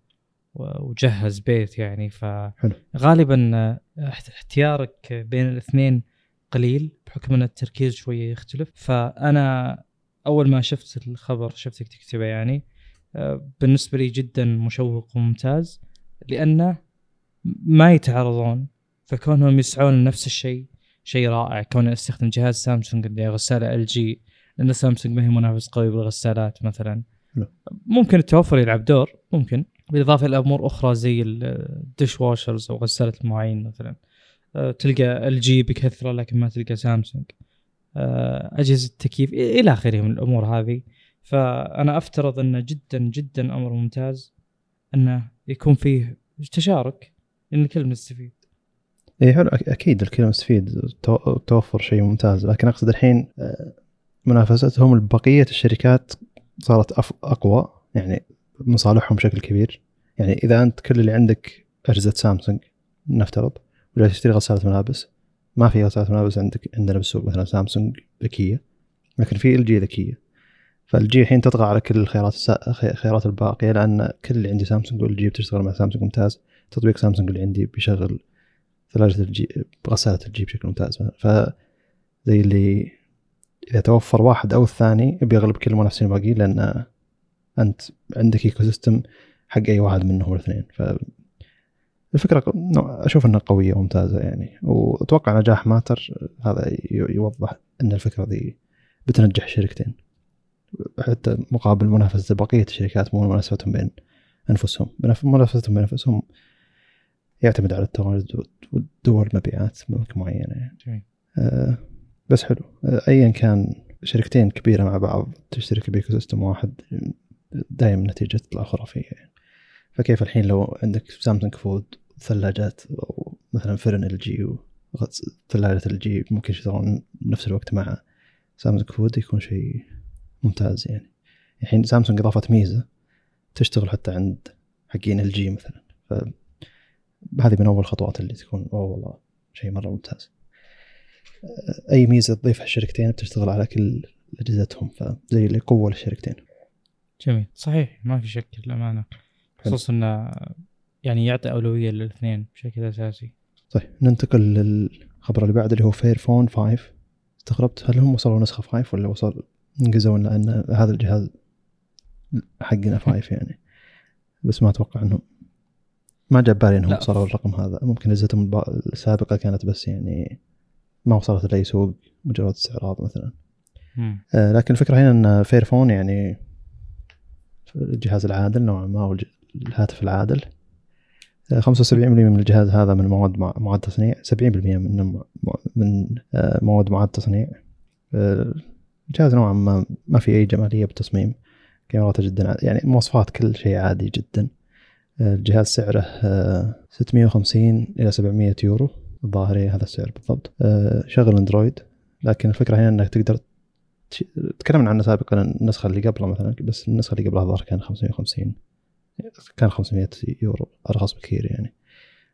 وجهز بيت يعني فغالبا آه، اختيارك بين الاثنين قليل بحكم إن التركيز شوية يختلف. فأنا أول ما شفت الخبر شفتك تكتبه يعني آه، بالنسبة لي جدا مشوق وممتاز لأنه ما يتعارضون. فكونهم يسعون لنفس الشيء شيء رائع. كون استخدم جهاز سامسونج اللي غساله LG لأن سامسونج ما هي منافس قوي بالغسالات مثلا. ممكن التوفر يلعب دور ممكن. بالإضافة إلى أمور أخرى زي ال dishwashers أو غسالة المواعين مثلا. آه، تلقى LG بكثرة لكن ما تلقى سامسونج. آه، أجهزة التكييف إلى آخره من الأمور هذه. فأنا أفترض انه جدا جدا أمر ممتاز انه يكون فيه تشارك ان الكل مستفيد. اي حلو أكيد الكل مستفيد. توفر شيء ممتاز. لكن أقصد الحين آه، منافستهم بقيه الشركات صارت أقوى يعني مصالحهم بشكل كبير. يعني إذا أنت كل اللي عندك أجهزة سامسونج نفترض وجاي تشتري غسالة ملابس ما في غسالة ملابس عندك عندنا بالسوق مثلا سامسونج ذكية لكن في ال جي ذكية. ف LG الحين تطغى على كل الخيارات الخيارات الباقية لأن كل اللي عندي سامسونج و LG بتشتغل مع سامسونج ممتاز. تطبيق سامسونج اللي عندي بيشغل ثلاجة LG بغسالة LG بشكل ممتاز. ف زي اللي إذا توفر واحد أو الثاني بيغلب كل المنافسين الباقيين لأن أنت عندك ecosystem حق أي واحد منهم الاثنين. ف الفكرة أشوف أنها قوية وممتازة يعني. وأتوقع نجاح Matter هذا يوضح أن الفكرة ذي بتنجح الشركتين حتى مقابل منافسة بقية الشركات مو منافستهم بين أنفسهم. منافستهم بين أنفسهم يعتمد على التواجد ودور مبيعات معينة يعني. آه بس حلو. أيا كان شركتين كبيرة مع بعض تشترك بإيكو سيستم واحد دائما نتيجة تطلع خرافية يعني. فكيف الحين لو عندك سامسونج فود ثلاجات أو مثلا فرن LG وثلاجة LG ممكن يشتغلون بنفس الوقت مع Samsung Food يكون شيء ممتاز يعني. الحين سامسونج أضافت ميزة تشتغل حتى عند حقين LG مثلا. فهذه من أول الخطوات اللي تكون أوه والله شيء مرة ممتاز. أي ميزة تضيفها الشركتين بتشتغل على كل أجهزتهم فزي اللي قوة للشركتين. جميل. صحيح ما في شك للأمانة. خصوصا انه يعني يعطي أولوية للاثنين بشكل أساسي. طيب ننتقل للخبر اللي بعده اللي هو فير فون 5 استغربت هل هم وصلوا نسخة 5 ولا وصل انجزوا إن هذا الجهاز حقنا 5 [LAUGHS] يعني. بس ما أتوقع انه ما جاب بالي إنهم وصلوا الرقم هذا. ممكن اجهزتهم السابقة كانت بس يعني ما وصلت لأي سوق مجرد استعراض مثلا. آه لكن الفكرة هنا إن فير فون يعني الجهاز العادل نوعا ما الهاتف العادل. 75% من الجهاز هذا من مواد معاد تصنيع 70% من من آه، مواد معاد تصنيع. آه، الجهاز نوعا ما ما في أي جمالية بالتصميم. كاميراته جدا يعني مواصفات كل شيء عادي جدا. آه، الجهاز سعره 650 إلى 700 يورو. الظاهر هذا السعر بالضبط. شغل اندرويد لكن الفكرة هنا إنك تقدر تكلمنا عنه سابقا النسخة اللي قبله مثلا بس النسخة اللي قبلها الظاهر كان 550 كان 500 يورو أرخص بكثير يعني.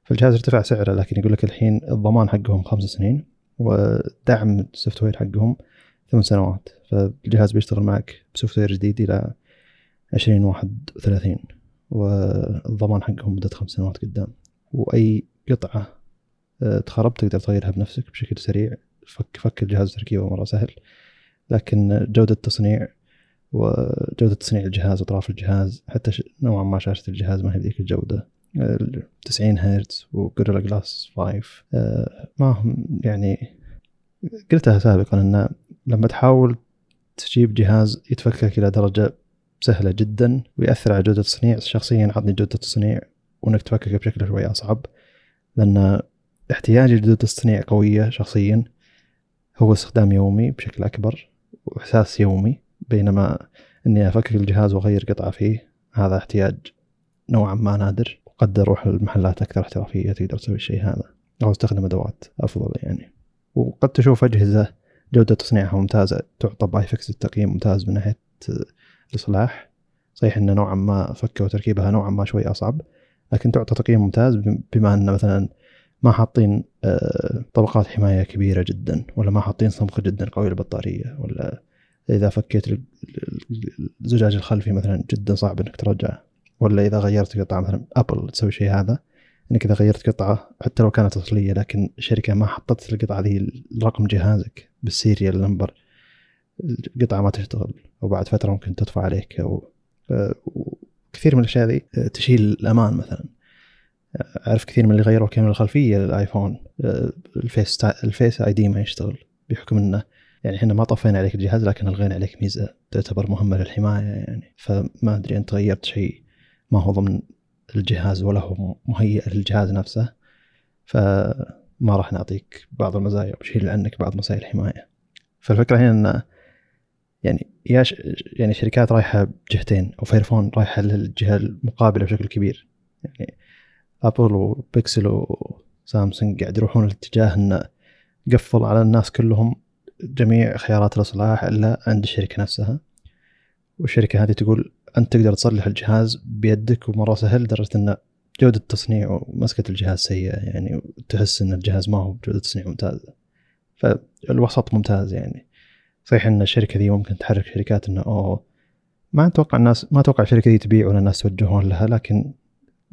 فالجهاز ارتفع سعره لكن يقول لك الحين الضمان حقهم خمس سنين ودعم ال software حقهم ثمان سنوات. فالجهاز بيشتغل معك ب software جديد إلى 2031 والضمان حقهم مدة خمس سنوات قدام. وأي قطعة آه، تخرب تقدر تغيرها بنفسك بشكل سريع. فك فك الجهاز تركيبه مرة سهل. لكن جودة التصنيع وجودة تصنيع الجهاز أطراف الجهاز حتى نوعا ما شاشة الجهاز ما هي ذيك الجودة. 90 هرتز وجوريلا جلاس 5 ما هم يعني قلتها سابقا إن لما تحاول تجيب جهاز يتفكك إلى درجة سهلة جدا ويأثر على جودة التصنيع شخصيا عطني جودة التصنيع وإنك تفكك بشكل شوي أصعب لأن احتياجي لجوده التصنيع قوية شخصيا. هو استخدام يومي بشكل أكبر وإحساس يومي بينما إني أفكك الجهاز وأغير قطعة فيه هذا احتياج نوعا ما نادر. وقد أروح المحلات أكثر احترافية تقدر تسوي الشيء هذا أو أستخدم أدوات أفضل يعني. وقد تشوف اجهزه جودة تصنيعها ممتازة تعطى باي فيكس التقييم ممتاز من ناحية الإصلاح. صحيح انه نوعا ما فكة وتركيبها نوعا ما شوي أصعب لكن تعطى تقييم ممتاز بما إن مثلا ما حاطين آه، طبقات حماية كبيرة جدا ولا ما حاطين صمغ جدا قوي للبطارية ولا إذا فكيت الزجاج الخلفي مثلا جدا صعب إنك ترجعه ولا إذا غيرت قطعة مثلا أبل تسوي شيء هذا إنك إذا غيرت قطعة حتى لو كانت أصلية لكن الشركة ما حطت القطعة ذي رقم جهازك بال serial number القطعة ما تشتغل وبعد فترة ممكن تطفى عليك أو آه، كثير من الأشياء ذي آه، تشيل الأمان مثلا. أعرف كثير من اللي غيروا الكاميرا الخلفية للايفون آه، ال Face ال Face ID ما يشتغل بحكم إنه يعني إحنا ما طفينا عليك الجهاز لكن ألغينا عليك ميزة تعتبر مهمة للحماية يعني. فما أدري أنت غيرت شيء ما هو ضمن الجهاز ولا هو مهيئ للجهاز نفسه. فما راح نعطيك بعض المزايا ونشيل عنك بعض مسائل الحماية. فالفكرة هنا ان يعني يا ش... يعني شركات رايحة بجهتين أو رايحة للجهة المقابلة بشكل كبير. يعني ابل وبيكسل وسامسونج قاعد يروحون الاتجاه انه قفل على الناس كلهم جميع خيارات الأصلاح إلا عند الشركة نفسها. والشركة هذه تقول أنت تقدر تصلح الجهاز بيدك ومرة سهل لدرجة إن جودة التصنيع ومسكة الجهاز سيئة يعني تحس إن الجهاز ما هو بجودة تصنيع ممتازة. فالوسط ممتاز يعني. صحيح إن الشركة ذي ممكن تحرك شركات انه أوه ما أتوقع الناس ما أتوقع الشركة ذي تبيع ولا الناس يتوجهون لها لكن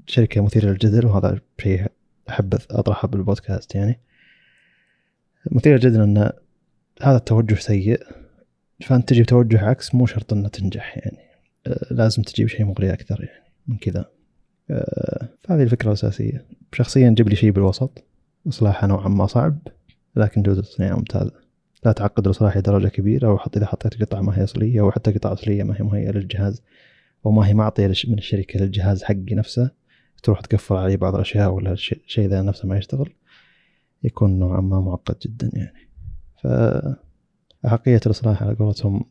شركة مثيرة للجدل وهذا شيء أحب أطرحه بالبودكاست يعني. مثير للجدل إن هذا التوجه سيء فأنت تجي بتوجه عكس مو شرط انه تنجح يعني. آه، لازم تجيب شيء مغري أكثر يعني من كذا. آه، فهذه الفكرة الأساسية. شخصيا جيب لي شيء بالوسط إصلاحه نوعا ما صعب لكن جودة تصنيعه ممتازة. لا تعقد الاصلاح لدرجه كبيرة أو حتى إذا حطيت قطعة ما هي أصلية أو حتى قطعة أصلية ما هي مهيئه للجهاز أو ما هي معطية من الشركة للجهاز حقي نفسه. تروح تقفل عليه بعض الأشياء ولا الشيء ذا نفسه ما يشتغل يكون نوعا ما معقد جدا يعني. ف أحقية الإصلاح على قولتهم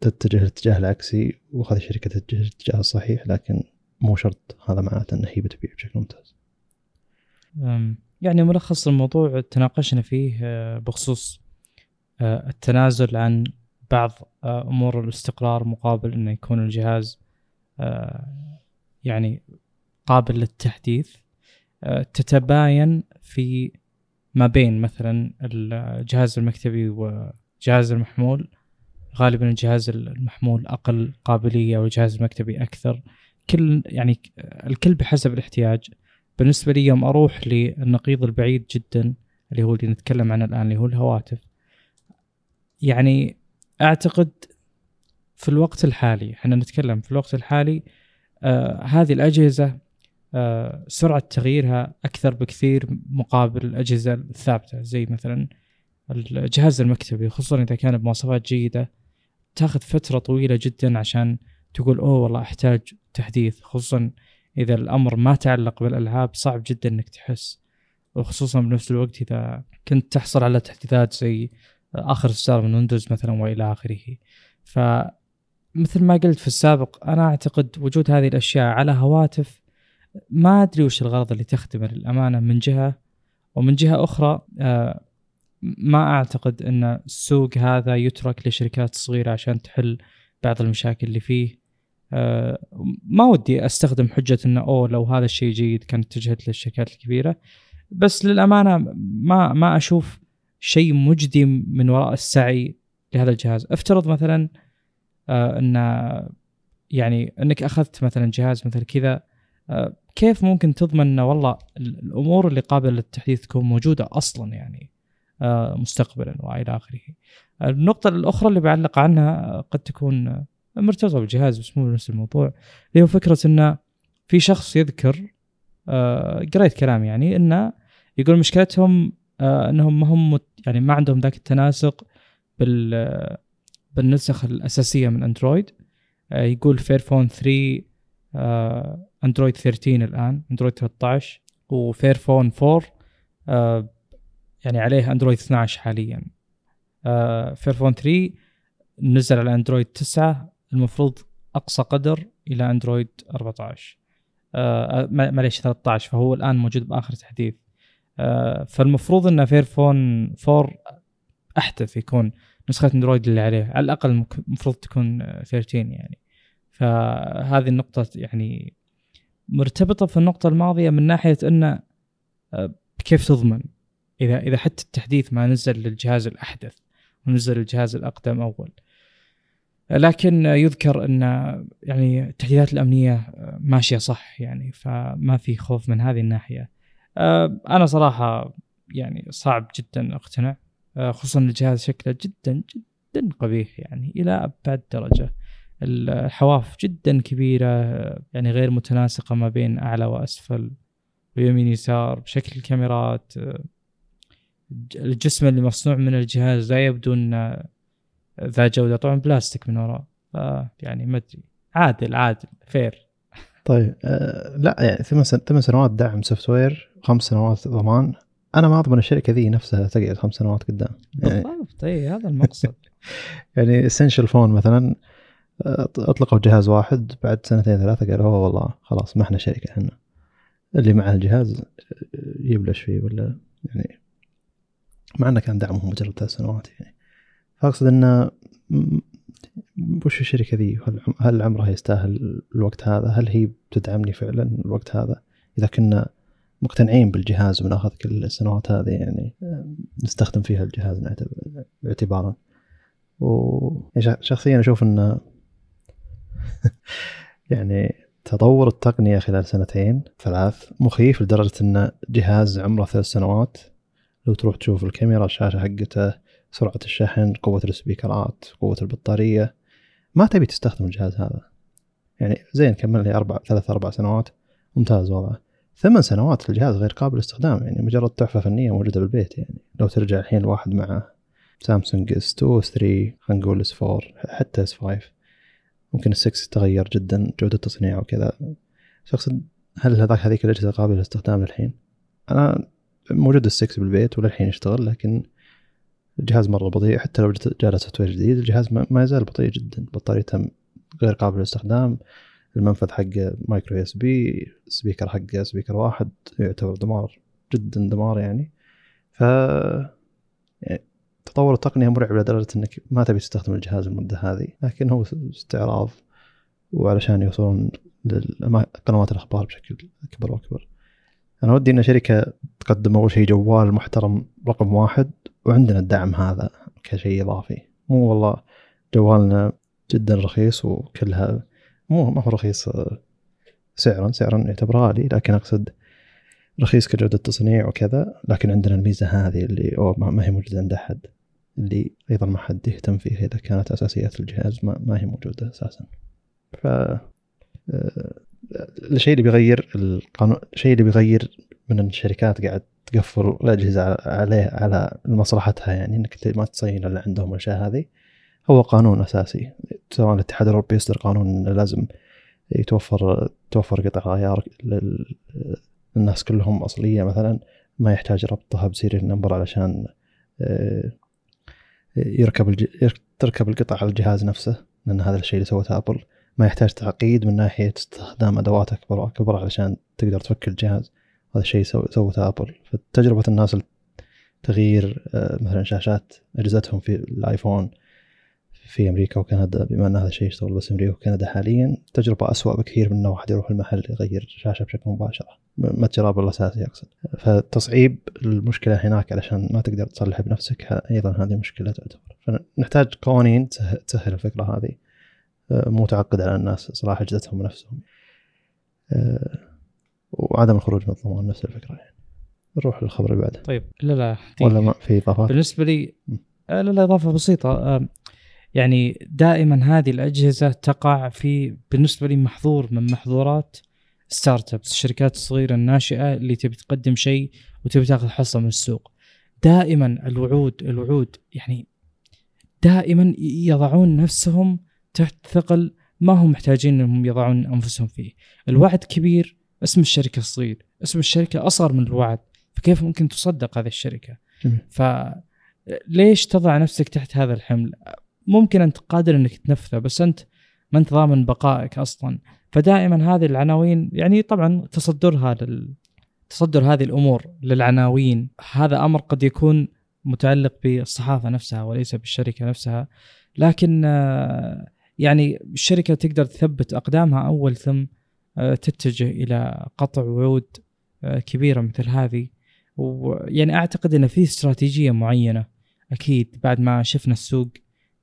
تتجه الاتجاه العكسي وهذه الشركة تتجه الاتجاه الصحيح لكن مو شرط هذا معناته أن هي بتبيع بشكل ممتاز. يعني ملخص الموضوع تناقشنا فيه آه، بخصوص آه، التنازل عن بعض آه، أمور الاستقرار مقابل أنه يكون الجهاز يعني قابل للتحديث تتباين في ما بين مثلا الجهاز المكتبي جهاز المحمول. غالبا الجهاز المحمول أقل قابلية والجهاز المكتبي أكثر. كل يعني الكل بحسب الاحتياج. بالنسبة لي يوم أروح للنقيض البعيد جدا اللي هو اللي نتكلم عنه الآن اللي هو الهواتف. يعني أعتقد في الوقت الحالي إحنا نتكلم في الوقت الحالي آه هذه الأجهزة آه سرعة تغييرها أكثر بكثير مقابل الأجهزة الثابتة زي مثلا الجهاز المكتبي خصوصا إذا كان بمواصفات جيدة. تاخذ فترة طويلة جدا عشان تقول أوه والله أحتاج تحديث. خصوصا إذا الأمر ما تعلق بالألعاب صعب جدا إنك تحس. وخصوصا بنفس الوقت إذا كنت تحصل على تحديثات زي آخر اصدار من ويندوز مثلا وإلى آخره. ف مثل ما قلت في السابق أنا أعتقد وجود هذه الأشياء على هواتف ما أدري وش الغرض اللي تخدمه للامانه من جهة ومن جهة أخرى آه ما أعتقد إن السوق هذا يترك لشركات صغيرة عشان تحل بعض المشاكل اللي فيه. أه ما ودي أستخدم حجة انه أوه لو هذا الشيء جيد كانت اتجهت للشركات الكبيرة. بس للأمانة ما ما أشوف شيء مجدي من وراء السعي لهذا الجهاز. افترض مثلا آه إن يعني إنك أخذت مثلا جهاز مثل كذا آه كيف ممكن تضمن إن والله الأمور اللي قابلة للتحديث تكون موجودة أصلا يعني آه مستقبلا وإلى آخره. النقطة الأخرى اللي بعلق عنها قد تكون مرتبطة بالجهاز بس مو بنفس الموضوع اللي هو فكرة انه في شخص يذكر آه قريت كلام يعني إنه يقول مشكلتهم آه إنهم ما هم يعني ما عندهم ذاك التناسق بال بالنسخ الأساسية من أندرويد آه يقول فيرفون 3 آه اندرويد 13 الآن اندرويد 13 وفيرفون 4 آه يعني عليه اندرويد 12 حاليا. آه فيرفون 3 نزل على اندرويد 9 المفروض أقصى قدر إلى اندرويد 14 آه معليش 13 فهو الآن موجود بآخر تحديث. آه فالمفروض إن فيرفون 4 أحدث يكون نسخة اندرويد اللي عليه على الأقل المفروض تكون 13 يعني. فهذه النقطة يعني مرتبطة في النقطة الماضية من ناحية إنه كيف تضمن إذا إذا حتى التحديث ما نزل للجهاز الأحدث ونزل الجهاز الأقدم أول لكن يذكر إن يعني التحديثات الأمنية ماشية صح يعني فما في خوف من هذه الناحية. أنا صراحة يعني صعب جدا أقتنع خصوصا الجهاز شكله جدا جدا قبيح يعني إلى أبعد درجة. الحواف جدا كبيرة يعني غير متناسقة ما بين أعلى وأسفل ويمين يسار بشكل الكاميرات. الجسم اللي مصنوع من الجهاز لا يبدو انه ذا جودة طبعا بلاستيك من وراء. يعني ما أدري. عادل عادل فير. طيب آه لا يعني ثمان ثمان سنوات دعم software خمس سنوات ضمان. أنا ما أضمن الشركة ذي نفسها تقعد خمس سنوات قدام. يعني بالضبط إي هذا المقصد. [LAUGHS] يعني Essential Phone مثلا. أطلقوا جهاز واحد بعد سنتين ثلاثة قالوا والله خلاص ما إحنا شركة إحنا. اللي معه الجهاز يبلش فيه ولا يعني مع إنه كان دعمهم مجرد ثلاث سنوات يعني. فأقصد إنه وش الشركة ذي؟ هل عمرها يستاهل الوقت هذا؟ هل هي بتدعمني فعلا الوقت هذا؟ إذا كنا مقتنعين بالجهاز وناخذ كل السنوات هذه يعني نستخدم فيها الجهاز اعتبارا. وشخصيا أشوف إنه [LAUGHS] يعني تطور التقنية خلال سنتين ثلاث. مخيف لدرجة أن جهاز عمره ثلاث سنوات. لو تروح تشوف الكاميرا الشاشة حقته سرعة الشحن قوة ال speakerات قوة البطارية ما تبي تستخدم الجهاز هذا. يعني زين كمل لي أربع ثلاث أربع سنوات. ممتاز وضعه ثمان سنوات الجهاز غير قابل للاستخدام يعني مجرد تحفة فنية موجودة بالبيت يعني. لو ترجع الحين الواحد مع سامسونج S2 S3 خلينا نقول S4 حتى S5 ممكن السكس تغير جدا جودة التصنيع وكذا. اقصد هل هذاك هذيك الأجهزة قابلة للاستخدام للحين؟ أنا موجود السكس بالبيت وللحين يشتغل لكن الجهاز مرة بطيء. حتى لو جاء software جديد الجهاز ما يزال بطيء جدا. بطاريته غير قابل للاستخدام. المنفذ حقه micro USB speaker حقه speaker واحد يعتبر دمار جدا دمار يعني. ف يعني تطور التقنية مرعب لدرجة إنك ما تبي تستخدم الجهاز المدة هذه لكن هو استعراض وعلشان يوصلون لقنوات الأخبار بشكل أكبر وأكبر. أنا ودي إن شركة تقدم أول شيء جوال محترم رقم واحد وعندنا الدعم هذا كشيء إضافي. مو والله جوالنا جدا رخيص وكلها مو ما هو رخيص سعرا سعرا يعتبر غالي لكن أقصد رخيص كجودة تصنيع وكذا لكن عندنا الميزة هذه اللي أوه ما هي موجودة عند أحد اللي أيضا ما حد يهتم فيها إذا كانت أساسيات الجهاز ما, ما هي موجودة أساسا. ف الشيء اللي بيغير القانون الشيء اللي بيغير من الشركات قاعد تقفل الأجهزة عليه على مصلحتها يعني إنك ما تصين اللي عندهم الأشياء هذه هو قانون أساسي. سواء الاتحاد الأوروبي يصدر قانون لازم يتوفر توفر قطع غيار الناس كلهم أصلية مثلا ما يحتاج ربطها ب serial number علشان آه، يركب الج... تركب القطع على الجهاز نفسه لأن هذا الشيء اللي سوته أبل. ما يحتاج تعقيد من ناحية استخدام أدوات أكبر وأكبر علشان تقدر تفك الجهاز. هذا الشيء سوته أبل. فتجربة الناس تغيير آه، مثلا شاشات أجهزتهم في الآيفون في أمريكا وكندا بما أن هذا الشيء يشتغل بس أمريكا وكندا حاليا تجربة أسوأ بكثير من إنه واحد يروح المحل يغير شاشة بشكل مباشر. متجر ابل الاساسي أقصد. فتصعيب المشكلة هناك علشان ما تقدر تصلح بنفسك أيضا هذه مشكلة تعتبر. فنحتاج قوانين تسهل الفكرة هذه. مو تعقد على الناس اصلاح اجهزتهم بنفسهم آه، وعدم الخروج من الضمان نفس الفكرة يعني. نروح للخبر اللي بعده. طيب لا لا ولا ما في إضافات؟ بالنسبة لي لا لا إضافة بسيطة. يعني دائما هذه الأجهزة تقع في بالنسبة لي محظور من محظورات ستارت ابس الشركات الصغيرة الناشئة اللي تبي تقدم شيء وتبي تاخذ حصة من السوق. دائما الوعود الوعود يعني دائما يضعون نفسهم تحت ثقل ما هم محتاجين إنهم يضعون أنفسهم فيه. الوعد كبير اسم الشركة صغير اسم الشركة أصغر من الوعد فكيف ممكن تصدق هذه الشركة؟ فليش تضع نفسك تحت هذا الحمل؟ ممكن أنت قادر إنك تنفذه بس أنت ما أنت ضامن بقائك أصلا. فدائما هذه العناوين يعني طبعا تصدرها لل تصدر هذه الأمور للعناوين. هذا أمر قد يكون متعلق بالصحافة نفسها وليس بالشركة نفسها. لكن يعني الشركة تقدر تثبت أقدامها أول ثم تتجه إلى قطع وعود كبيرة مثل هذه. ويعني أعتقد إن في استراتيجية معينة أكيد بعد ما شفنا السوق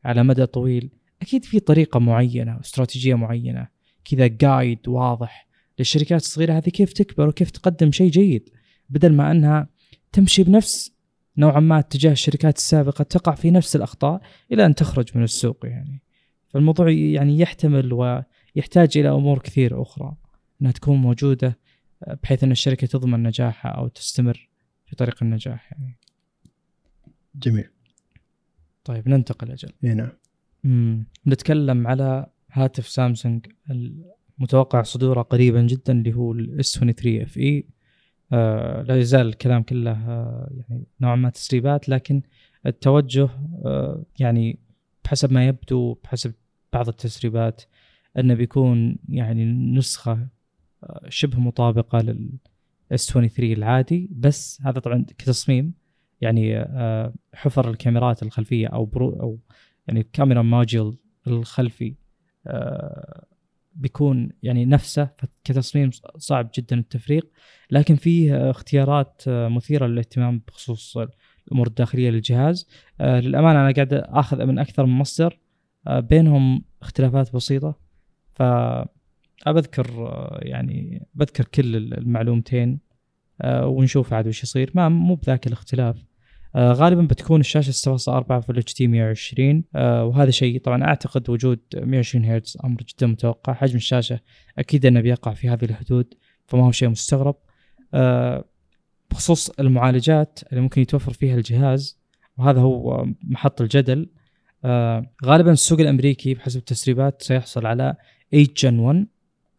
على مدى طويل أكيد في طريقة معينة واستراتيجيه معينة كذا جايد واضح للشركات الصغيرة هذه كيف تكبر وكيف تقدم شيء جيد بدل ما أنها تمشي بنفس نوعا ما اتجاه الشركات السابقة تقع في نفس الأخطاء إلى أن تخرج من السوق يعني. فالموضوع يعني يحتمل ويحتاج إلى أمور كثير أخرى أنها تكون موجودة بحيث أن الشركة تضمن نجاحها أو تستمر في طريق النجاح يعني. جميل. طيب ننتقل أجل. إي نعم. نتكلم على هاتف سامسونج المتوقع صدوره قريبا جدا اللي هو ال S23 FE آه لا يزال الكلام كله آه يعني نوعا ما تسريبات لكن التوجه آه يعني بحسب ما يبدو بحسب بعض التسريبات أنه بيكون يعني نسخة آه شبه مطابقة للاس 23 العادي. بس هذا طبعا كتصميم. يعني آه حفر الكاميرات الخلفية أو برو أو يعني كاميرا ماجل الخلفي آه بيكون يعني نفسه. كتصميم صعب جدا التفريق. لكن فيه اختيارات مثيرة للاهتمام بخصوص الأمور الداخلية للجهاز. آه للأمانة أنا قاعد آخذ من أكثر من مصدر. آه بينهم اختلافات بسيطة. ف بذكر يعني بذكر كل المعلومتين ونشوف عاد وش يصير. ما مو بذاك الاختلاف. آه غالبا بتكون الشاشة 6.4 فل اتش دي 120 آه وهذا شيء طبعا أعتقد وجود 120 هرتز أمر جدا متوقع. حجم الشاشة أكيد أنه بيقع في هذه الحدود فما هو شيء مستغرب. آه بخصوص المعالجات اللي ممكن يتوفر فيها الجهاز وهذا هو محط الجدل. غالبا السوق الأمريكي بحسب التسريبات سيحصل على 8 جن 1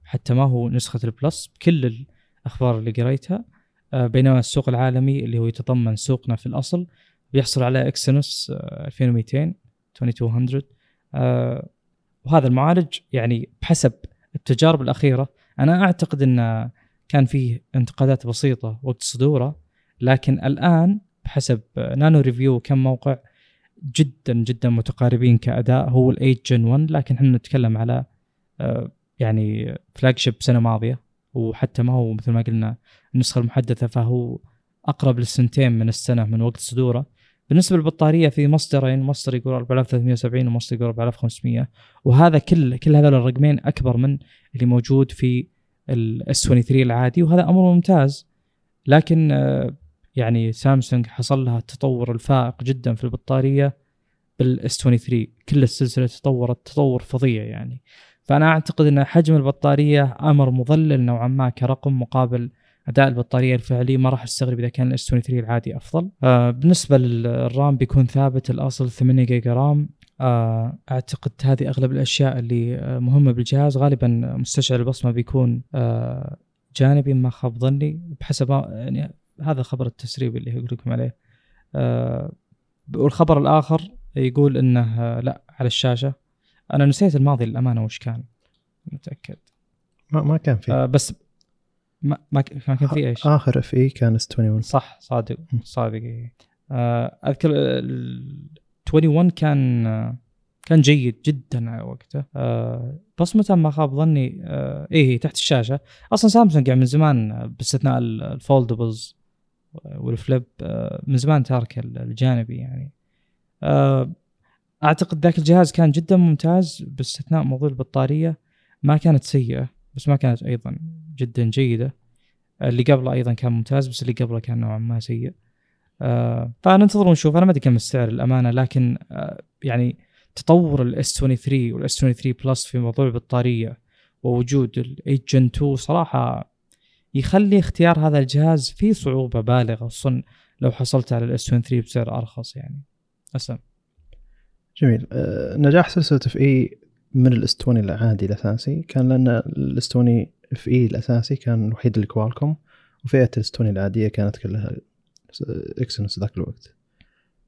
حتى ما هو نسخة البلس بكل الأخبار اللي قريتها. بينما السوق العالمي اللي هو يتضمن سوقنا في الأصل بيحصل على إكسينوس 2200 2200 آه وهذا المعالج يعني بحسب التجارب الأخيرة أنا أعتقد إن كان فيه انتقادات بسيطة وقت صدوره لكن الآن بحسب NanoReview.com موقع جدا جدا متقاربين كأداء هو ال 8 Gen 1 لكن إحنا نتكلم على آه يعني flagship سنة ماضية وحتى ما هو مثل ما قلنا النسخة المحدثة فهو أقرب للسنتين من السنة من وقت صدوره. بالنسبة للبطارية في مصدرين مصدر يقول 4370 ومصدر يقول 4500 وهذا كل كل هذول الرقمين أكبر من اللي موجود في ال S23 العادي وهذا أمر ممتاز. لكن يعني سامسونج حصل لها التطور الفائق جدا في البطارية بال S23 كل السلسلة تطورت تطور فظيع يعني. فأنا أعتقد أن حجم البطارية أمر مضلل نوعا ما كرقم مقابل أداء البطارية الفعلي ما راح أستغرب إذا كان ال S23 العادي أفضل. آه بالنسبة لل RAM بيكون ثابت الأصل 8 جيجا RAM. آه أعتقد هذه أغلب الأشياء اللي آه مهمة بالجهاز. غالبا مستشعر البصمة بيكون آه جانبي ما خاب ظني. بحسب يعني هذا خبر التسريب اللي يقول لكم عليه. آه والخبر الآخر يقول إنه آه لا على الشاشة. أنا نسيت الماضي للأمانة وش كان. متأكد. ما ما كان في آه بس ما ما كان في إيش؟ آخر FE كان S 21 صح صادق صادق آه أذكر ال 21 كان كان جيد جدا على وقته. آه بس متى ما خاب ظني آه إيه تحت الشاشة. أصلا سامسونج يعني من زمان باستثناء ال foldables وال flip آه من زمان تارك الجانبي يعني. آه أعتقد ذاك الجهاز كان جدا ممتاز باستثناء موضوع البطارية. ما كانت سيئة بس ما كانت أيضا جدا جيدة. اللي قبله أيضا كان ممتاز بس اللي قبله كان نوعا ما سيء. آه فننتظر ونشوف. أنا ما أدري كم السعر الامانه لكن آه يعني تطور ال S 23 وال S 23 Plus في موضوع البطارية ووجود ال 8 Gen 2 صراحة يخلي اختيار هذا الجهاز فيه صعوبة بالغة خصوصا لو حصلت على ال S 23 بسعر أرخص يعني. أسلم. جميل. أه نجاح سلسلة FE من ال S twenty العادي الأساسي. كان لأن ال S twenty FE الأساسي كان الوحيد لكوالكوم وفئة ال S twenty العادية كانت كلها Exynos ذاك الوقت.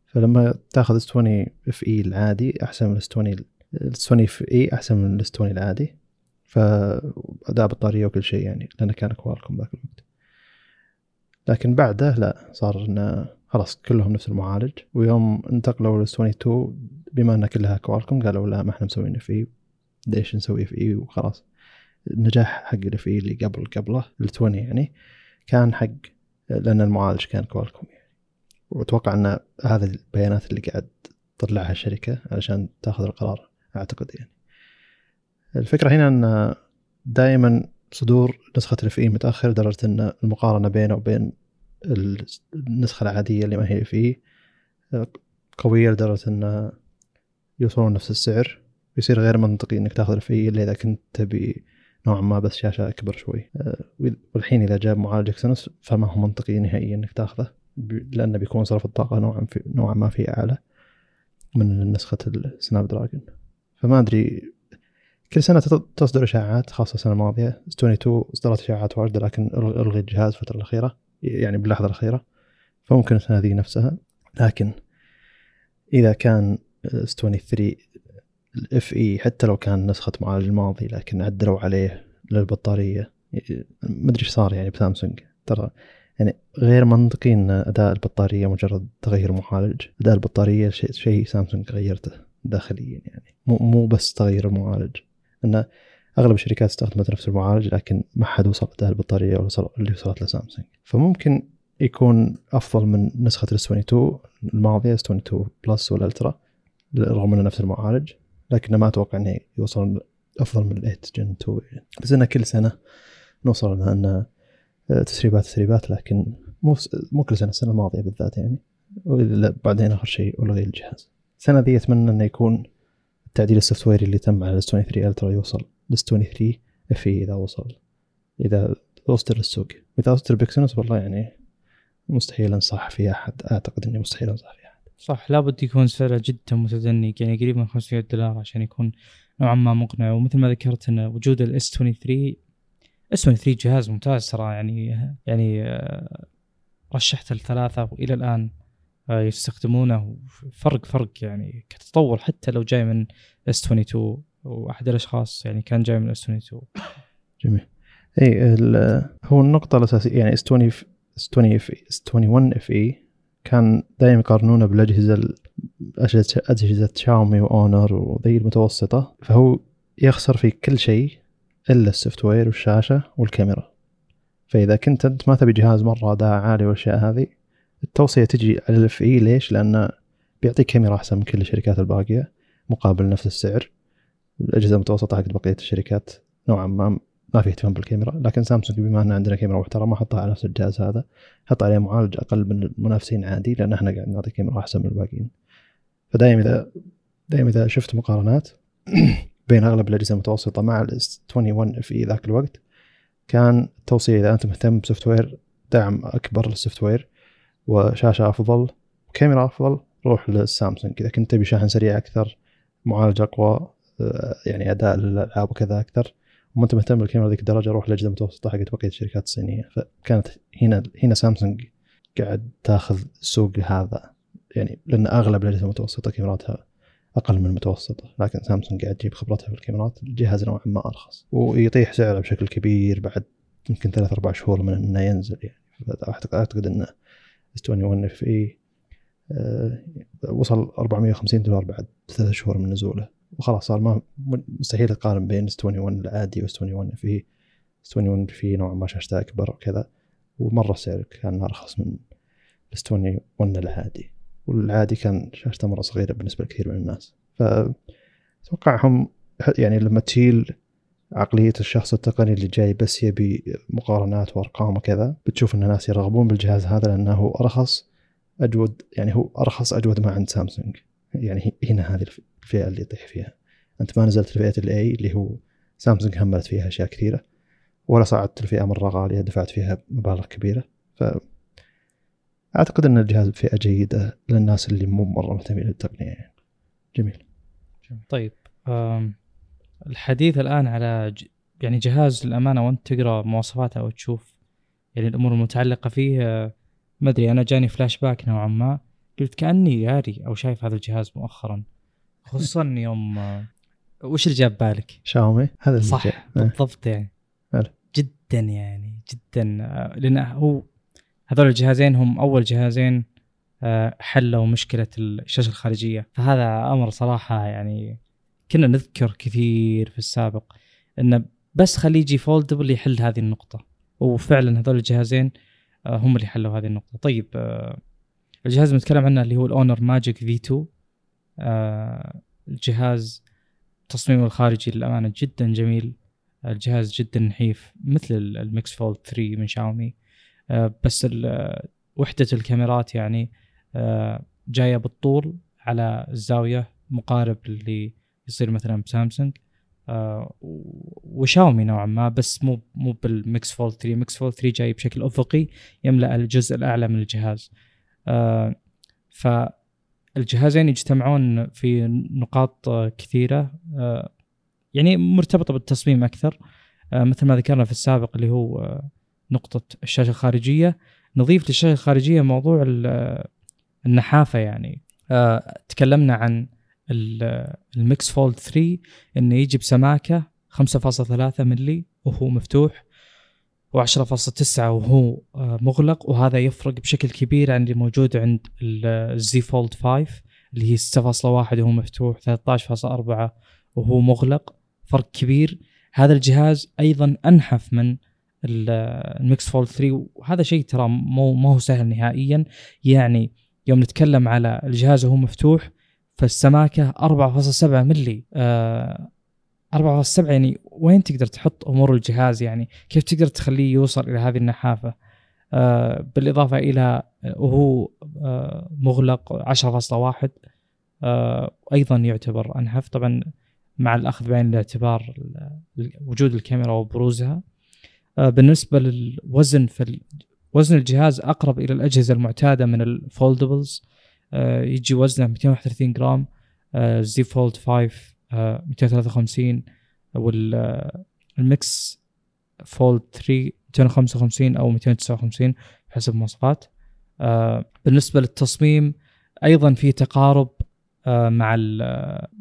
فلما تاخذ S twenty FE العادي أحسن من الاستوني الاستوني اف اي أحسن من الإستوني العادي. فأداء بطارية وكل شيء يعني لأنه كان كوالكوم ذاك الوقت. لكن بعده لا صار إنه خلاص كلهم نفس المعالج. ويوم انتقلوا لل S twenty 2 بما انها كلها كوالكوم قالوا لا ما إحنا مسوين FE ليش نسوي FE وخلاص. النجاح حق ال FE اللي قبل قبله ال 20 يعني كان حق لأن المعالج كان كوالكوم يعني. وأتوقع أن هذه البيانات اللي قاعد تطلعها الشركة علشان تأخذ القرار أعتقد يعني. الفكرة هنا أن دائما صدور نسخة ال FE متأخر لدرجة أن المقارنة بينه وبين النسخة العادية اللي ما هي FE قوية لدرجة أن يوصلون نفس السعر يصير غير منطقي إنك تاخذ ال FE إلا إذا كنت تبي نوعا ما بس شاشة أكبر شوي. والحين إذا جاب معالج Exynos فما هو منطقي نهائيا إنك تاخذه لأنه بيكون صرف الطاقة نوعا في نوعا ما فيه أعلى من نسخة ال Snapdragon فما أدري كل سنة تصدر إشاعات خاصة السنة الماضية. 22 اصدرت إشاعات واجده لكن الغي الجهاز الفترة الأخيرة يعني باللحظة الأخيرة فممكن السنة ذي نفسها. لكن إذا كان 23 الاف اي حتى لو كان نسخة معالج الماضي لكن عدلوا عليه للبطارية. ما أدري إيش صار يعني بسامسونج. ترى يعني غير منطقي إن أداء البطارية مجرد تغير معالج. أداء البطارية شيء شي سامسونج غيرته داخليا يعني. مو مو بس تغير المعالج. إن أغلب الشركات استخدمت نفس المعالج لكن ما حد وصل أداء البطارية اللي وصلت لسامسونج فممكن يكون أفضل من نسخة ال S 22 الماضية S 22 Plus وال Ultra رغم إنه نفس المعالج لكن ما أتوقع إنه يوصل أفضل من 8 Gen 2 بس إنه كل سنة نوصل ان تسريبات تسريبات لكن مو مو كل سنة السنة الماضية بالذات يعني. بعدين آخر شيء الغي الجهاز السنة ذي أتمنى إنه يكون التعديل ال software اللي تم على ال S 23 Ultra يوصل ال S 23 FE إذا وصل. إذا اصدر للسوق. إذا اصدر ب Exynos والله يعني مستحيل أنصح في أحد. أعتقد إني مستحيل أنصح في احد صح لابد يكون سعره جدا متدني يعني قريب من 500 دولار عشان يكون نوعا ما مقنع. ومثل ما ذكرت إن وجود ال S 23 S 23 جهاز ممتاز ترى يعني يعني آه، رشحت الثلاثة وإلى الآن آه، يستخدمونه. فرق فرق يعني كتطور حتى لو جاي من S 22 وأحد الأشخاص يعني كان جاي من S 22 جميل. اي هو النقطة الأساسية يعني S 20 S 20 FE S 21 FE كان دائما يقارنونه بالأجهزة أجهزة شاومي وأونر وذي المتوسطة. فهو يخسر في كل شيء إلا ال software والشاشة والكاميرا. فإذا كنت أنت ما تبي جهاز مرة أداء عالي والأشياء هذه التوصية تجي على ال FE. ليش؟ لأن بيعطيك كاميرا أحسن من كل الشركات الباقية مقابل نفس السعر. الأجهزة المتوسطة حق بقية الشركات نوعا ما ما في اهتمام بالكاميرا لكن سامسونج بما ان عندنا كاميرا محترمة حطها على نفس الجهاز هذا. حط عليه معالج أقل من المنافسين عادي لأن إحنا قاعد نعطي كاميرا أحسن من الباقيين. فدائما اذا دائما إذا شفت مقارنات [CLEARS THROAT] بين أغلب الأجهزة المتوسطة مع ال S 21 في ذاك الوقت كان التوصية إذا أنت مهتم ب software دعم أكبر للسوفت وير وشاشة أفضل وكاميرا أفضل روح للسامسونج. إذا كنت تبي شاحن سريع أكثر معالج أقوى آه، يعني أداء للألعاب وكذا أكثر وما انت مهتم بالكاميرا ذيك الدرجة روح للاجهزه المتوسطه حقت بقية الشركات الصينية. فكانت هنا هنا سامسونج قاعد تاخذ السوق هذا. يعني لأن أغلب الأجهزة المتوسطة كاميراتها أقل من المتوسطة لكن سامسونج قاعد تجيب خبرتها في الكاميرات الجهاز نوعا ما أرخص. ويطيح سعره بشكل كبير بعد يمكن ثلاث أربع شهور من إنه ينزل يعني. أعتقد إنه S 21 FE آه، وصل 450 دولار بعد ثلاث شهور من نزوله. وخلاص صار ما مستحيل اقارن بين S 21 العادي و S 21 FE S 21 FE نوعا ما شاشته أكبر وكذا. ومرة السعر كان أرخص من ال S 21 العادي. والعادي كان شاشته مرة صغيرة بالنسبة لكثير من الناس. أتوقع هم يعني لما تشيل عقلية الشخص التقني اللي جاي بس يبي مقارنات وأرقام وكذا بتشوف إن الناس يرغبون بالجهاز هذا لأنه هو أرخص اجود يعني هو أرخص أجود ما عند سامسونج. يعني هنا هذه الفئة اللي يطيح فيها. أنت ما نزلت الفئة الاي اللي هو سامسونج هملت فيها أشياء كثيرة ولا صعدت الفئة مرة غالية دفعت فيها مبالغ كبيرة. ف أعتقد أن الجهاز بفئة جيدة للناس اللي مو مرة مهتمين بالتقنية يعني. جميل. طيب الحديث الآن على ج... يعني جهاز للامانه وأنت تقرأ مواصفاته أو تشوف يعني الأمور المتعلقة فيه ما أدري أنا جاني فلاش باك نوعا ما. قلت كأني قاري أو شايف هذا الجهاز مؤخرا خصوصا يوم وش اللي جاب بالك؟ شاومي هذا اللي صح جاء. بالضبط يعني حلو. جدا يعني جدا لأن هو هذول الجهازين هم أول جهازين آه، حلوا مشكلة الشاشة الخارجية فهذا أمر صراحة يعني كنا نذكر كثير في السابق إنه بس خليه يجي foldable يحل هذه النقطة وفعلا هذول الجهازين آه، هم اللي حلوا هذه النقطة طيب آه، الجهاز اللي نتكلم عنه اللي هو ال Honor Magic V2 الجهاز تصميمه الخارجي للأمانة جدا جميل. الجهاز جدا نحيف مثل ال Mix Fold 3 من شاومي آه، بس وحدة الكاميرات يعني جاية بالطول على الزاوية مقارب اللي يصير مثلا بسامسونج. آه وشاومي نوعا ما بس مو مو بال Mix Fold 3 Mix Fold 3 جاي بشكل افقي يملأ الجزء الأعلى من الجهاز. آه فالجهازين يجتمعون في نقاط كثيرة آه يعني مرتبطة بالتصميم أكثر. آه مثل ما ذكرنا في السابق اللي هو آه نقطة الشاشة الخارجية. نضيف للشاشة الخارجية موضوع النحافة يعني. آه تكلمنا عن ال Mix Fold 3 إنه يجي بسماكة 5.3 ملي وهو مفتوح. و10.9 وهو آه، مغلق وهذا يفرق بشكل كبير عن اللي موجود عند ال Z Fold 5 اللي هي 6.1 وهو مفتوح 13.4 وهو مغلق. فرق كبير. هذا الجهاز أيضا أنحف من ال Mix Fold 3 وهذا شيء ترى مو ما هو سهل نهائيا. يعني يوم نتكلم على الجهاز وهو مفتوح فالسماكة 4.7 ملي آه 4.7 يعني وين تقدر تحط أمور الجهاز يعني؟ كيف تقدر تخليه يوصل إلى هذه النحافة؟ آه بالإضافة إلى وهو آه مغلق 10.1 آه أيضا يعتبر أنحف. طبعا مع الأخذ بعين الاعتبار وجود الكاميرا وبروزها. آه بالنسبة للوزن في وزن الجهاز أقرب إلى الأجهزة المعتادة من ال foldables آه، يجي وزنه 231 جرام Z Fold 5 253 وال Mix Fold 3 255 أو 259 حسب المواصفات. آه، بالنسبة للتصميم أيضا في تقارب آه، مع ال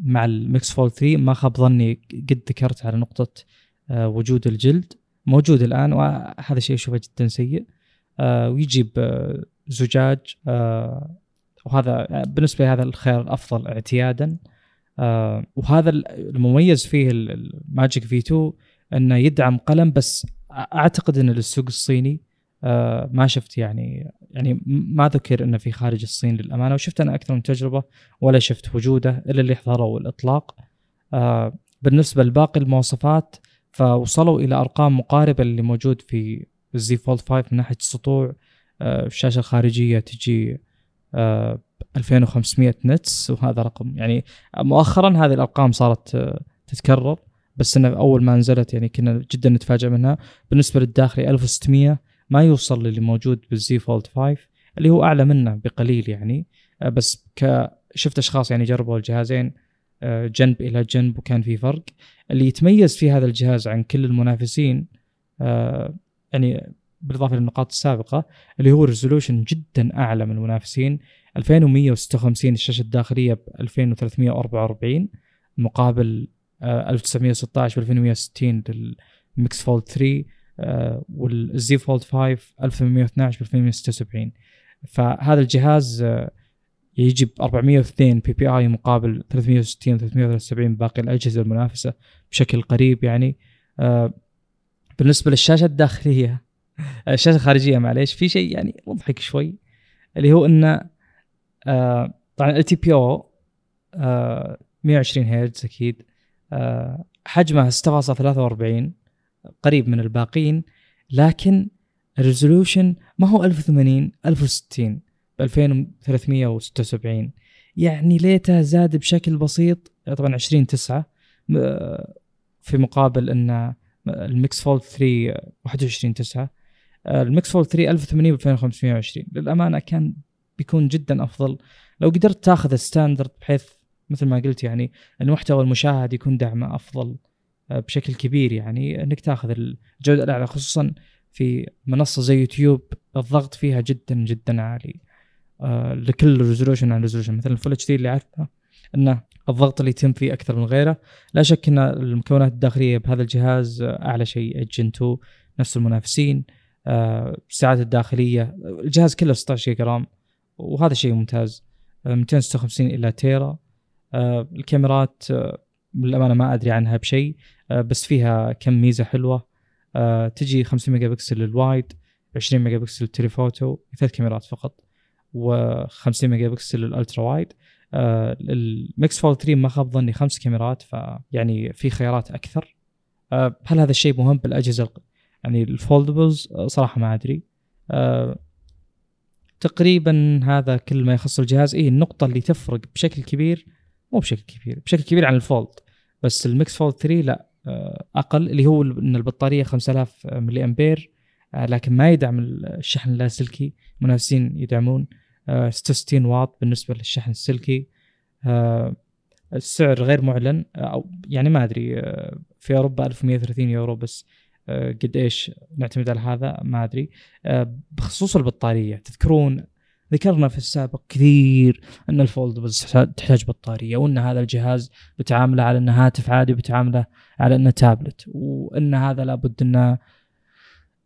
مع ال Mix Fold 3 ما خاب ظني قد ذكرت على نقطة وجود الجلد. موجود الآن وهذا شيء أشوفه جدا سيء. ويجي بزجاج وهذا بالنسبة لي هذا الخيار الأفضل اعتيادا. آه وهذا المميز فيه ال Magic V2 إنه يدعم قلم بس أعتقد إن للسوق الصيني آه ما شفت يعني يعني ما ذكر إنه في خارج الصين للأمانة وشفت أنا أكثر من تجربة ولا شفت وجوده إلا اللي حضروا الإطلاق. آه بالنسبة لباقي المواصفات فوصلوا إلى أرقام مقاربة اللي موجود في الزي فولد 5 من ناحية السطوع. الشاشة الخارجية تجي 2500 آه، نتس وهذا رقم. يعني مؤخرا هذه الأرقام صارت آه، تتكرر بس إنه أول ما نزلت يعني كنا جدا نتفاجئ منها. بالنسبة للداخلي 1600 ما يوصل للي موجود بال Z Fold 5 اللي هو أعلى منه بقليل يعني. آه، بس ك شفت أشخاص يعني جربوا الجهازين جنب إلى جنب وكان في فرق. اللي يتميز في هذا الجهاز عن كل المنافسين يعني بالإضافة للنقاط السابقة اللي هو resolution جدا أعلى من المنافسين. 2156 الشاشة الداخلية ب 2344 مقابل 1916 ب 2160 لل Mix Fold 3 وال Z Fold 5 1112 ب 2176 فهذا الجهاز آه، يجي ب 402 PPI مقابل 360 373 باقي الأجهزة المنافسة بشكل قريب يعني. آه بالنسبة للشاشة الداخلية [LAUGHS] الشاشة الخارجية معليش في شيء يعني مضحك شوي اللي هو إنه آه طبعا LTPO 120 هرتز أكيد. آه حجمها 6.43 قريب من الباقين لكن ال resolution ما هو 1080 1060 ب 2376 يعني ليته زاد بشكل بسيط طبعا 20 9 في مقابل إن ال Mix Fold 3 21 9 ال Mix Fold 3 1080 ب 2520 للأمانة كان بيكون جدا أفضل. لو قدرت تاخذ ال standard بحيث مثل ما قلت يعني المحتوى المشاهد يكون دعمه أفضل آه، بشكل كبير يعني إنك تاخذ الجودة الأعلى خصوصا في منصة زي يوتيوب الضغط فيها جدا جدا عالي. آه، لكل resolution عن resolution مثلا ال Full HD اللي أعرفه إنه الضغط اللي يتم فيه أكثر من غيره. لا شك إن المكونات الداخلية بهذا الجهاز أعلى شيء. Gen 2 نفس المنافسين. السعات الداخلية الجهاز كله 16 جيجا RAM. وهذا شيء ممتاز. 256 إلى تيرا. الكاميرات للأمانة ما أدري عنها بشيء. بس فيها كم ميزة حلوة. تجي 50 ميجا بكسل لل wide 20 ميجا بكسل لل telephoto ثلاث كاميرات فقط و50 ميجا بكسل لل ultra wide. ال Mix Fold 3 ما خاب ظني خمس كاميرات فيعني في خيارات أكثر. هل هذا الشيء مهم بالأجهزة يعني ال foldables؟ صراحة ما أدري. تقريبا هذا كل ما يخص الجهاز. اي النقطة اللي تفرق بشكل كبير مو بشكل كبير بشكل كبير عن ال Fold. بس ال Mix Fold 3 لا آه، أقل اللي هو إن البطارية 5000 ملي أمبير آه، لكن ما يدعم الشحن اللاسلكي. منافسين يدعمون 66 آه، واط بالنسبة للشحن السلكي. السعر غير معلن أو يعني ما أدري في أوروبا 1130 يورو بس. قد إيش نعتمد على هذا ما أدري بخصوص البطارية تذكرون ذكرنا في السابق كثير إن الفولدبلز تحتاج بطارية وإن هذا الجهاز بتعامله على إنه هاتف عادي بتعامله على إنه تابلت وإن هذا لابد إنه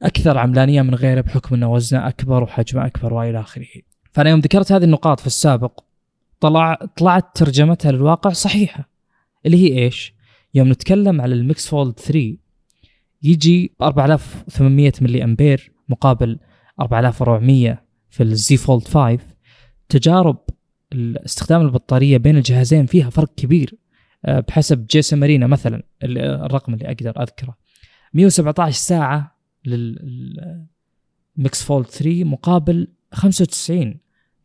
أكثر عملانية من غيره بحكم إنه وزنه أكبر وحجمه أكبر وإلى آخره. فأنا يوم ذكرت هذه النقاط في السابق طلع طلعت ترجمتها للواقع صحيحة اللي هي إيش؟ يوم نتكلم على الميكس فولد 3 يجي 4800 ملي أمبير مقابل 4400 في الزي فولد 5 تجارب استخدام البطارية بين الجهازين فيها فرق كبير آه، بحسب جي إس إم أرينا مثلا الرقم اللي أقدر أذكره. 117 ساعة للميكس فولد 3 مقابل 95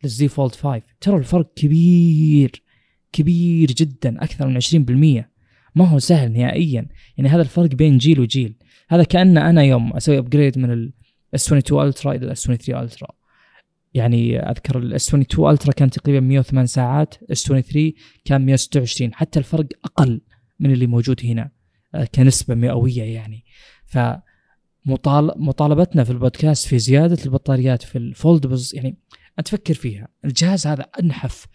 للزي فولد 5 ترى الفرق كبير كبير جدا أكثر من 20% ما هو سهل نهائيا. يعني هذا الفرق بين جيل وجيل. هذا كأن أنا يوم أسوي upgrade من ال S22 Ultra إلى ال S23 Ultra يعني أذكر ال S22 Ultra كان تقريبا 108 ساعات S23 كان 126 حتى الفرق أقل من اللي موجود هنا آه، كنسبة مئوية يعني. ف مطالبتنا في البودكاست في زيادة البطاريات في ال foldables يعني أتفكر فيها. الجهاز هذا أنحف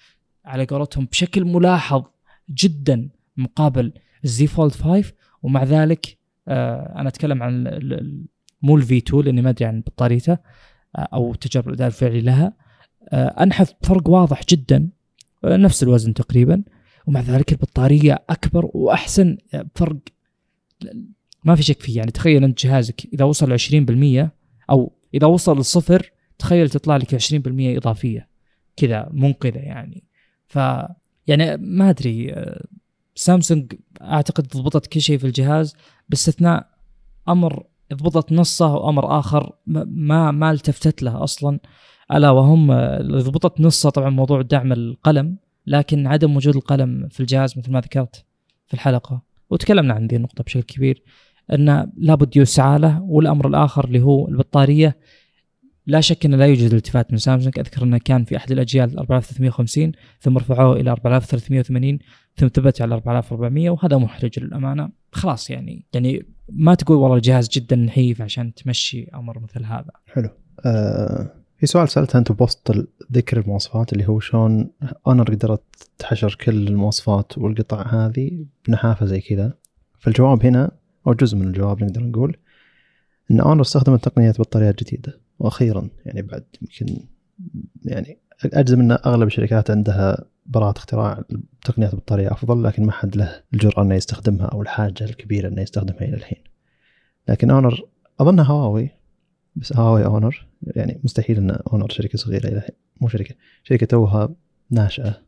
على قولتهم بشكل ملاحظ جدا مقابل الزي فولد 5 ومع ذلك أنا أتكلم عن مو ال V2 لأني ما أدري عن بطاريته أو تجرب الاداء الفعلي لها. آه، أنحف بفرق واضح جدا آه، نفس الوزن تقريبا ومع ذلك البطارية أكبر وأحسن بفرق ما في شك فيه يعني تخيل أنت جهازك إذا وصل 20% أو إذا وصل للصفر تخيل تطلع لك 20% إضافية. كذا منقذه يعني. ف يعني ما أدري آه، سامسونج أعتقد ضبطت كل شيء في الجهاز. باستثناء أمر ضبطت نصه وامر آخر ما ما التفتت له أصلا. ألا وهم ضبطت نصه طبعا موضوع دعم القلم لكن عدم وجود القلم في الجهاز مثل ما ذكرت في الحلقة. وتكلمنا عن ذي النقطة بشكل كبير انه لابد يسعى له والأمر الآخر اللي هو البطارية. لا شك أنه لا يوجد التفات من سامسونج. أذكر أنه كان في أحد الأجيال 4350 ثم رفعوه إلى 4380 ثم ثبت على 4400 وهذا محرج للأمانة. خلاص يعني يعني ما تقول والله الجهاز جدا نحيف عشان تمشي أمر مثل هذا. حلو. آه في سؤال سألته أنت بوسط ذكر المواصفات اللي هو شلون اونر قدرت تحشر كل المواصفات والقطع هذه بنحافة زي كذا. فالجواب هنا أو جزء من الجواب نقدر نقول إن اونر استخدمت تقنيه بطاريات جديدة. وأخيرا يعني بعد يمكن يعني أجزم إن أغلب الشركات عندها براءة اختراع تقنيات بطارية أفضل لكن ما حد له الجرأة إنه يستخدمها أو الحاجة الكبيرة إنه يستخدمها إلى الحين. لكن اونر أظنها هواوي بس هواوي اونر يعني مستحيل إن اونر شركة صغيرة إلى الحين مو شركة. شركة توها ناشئة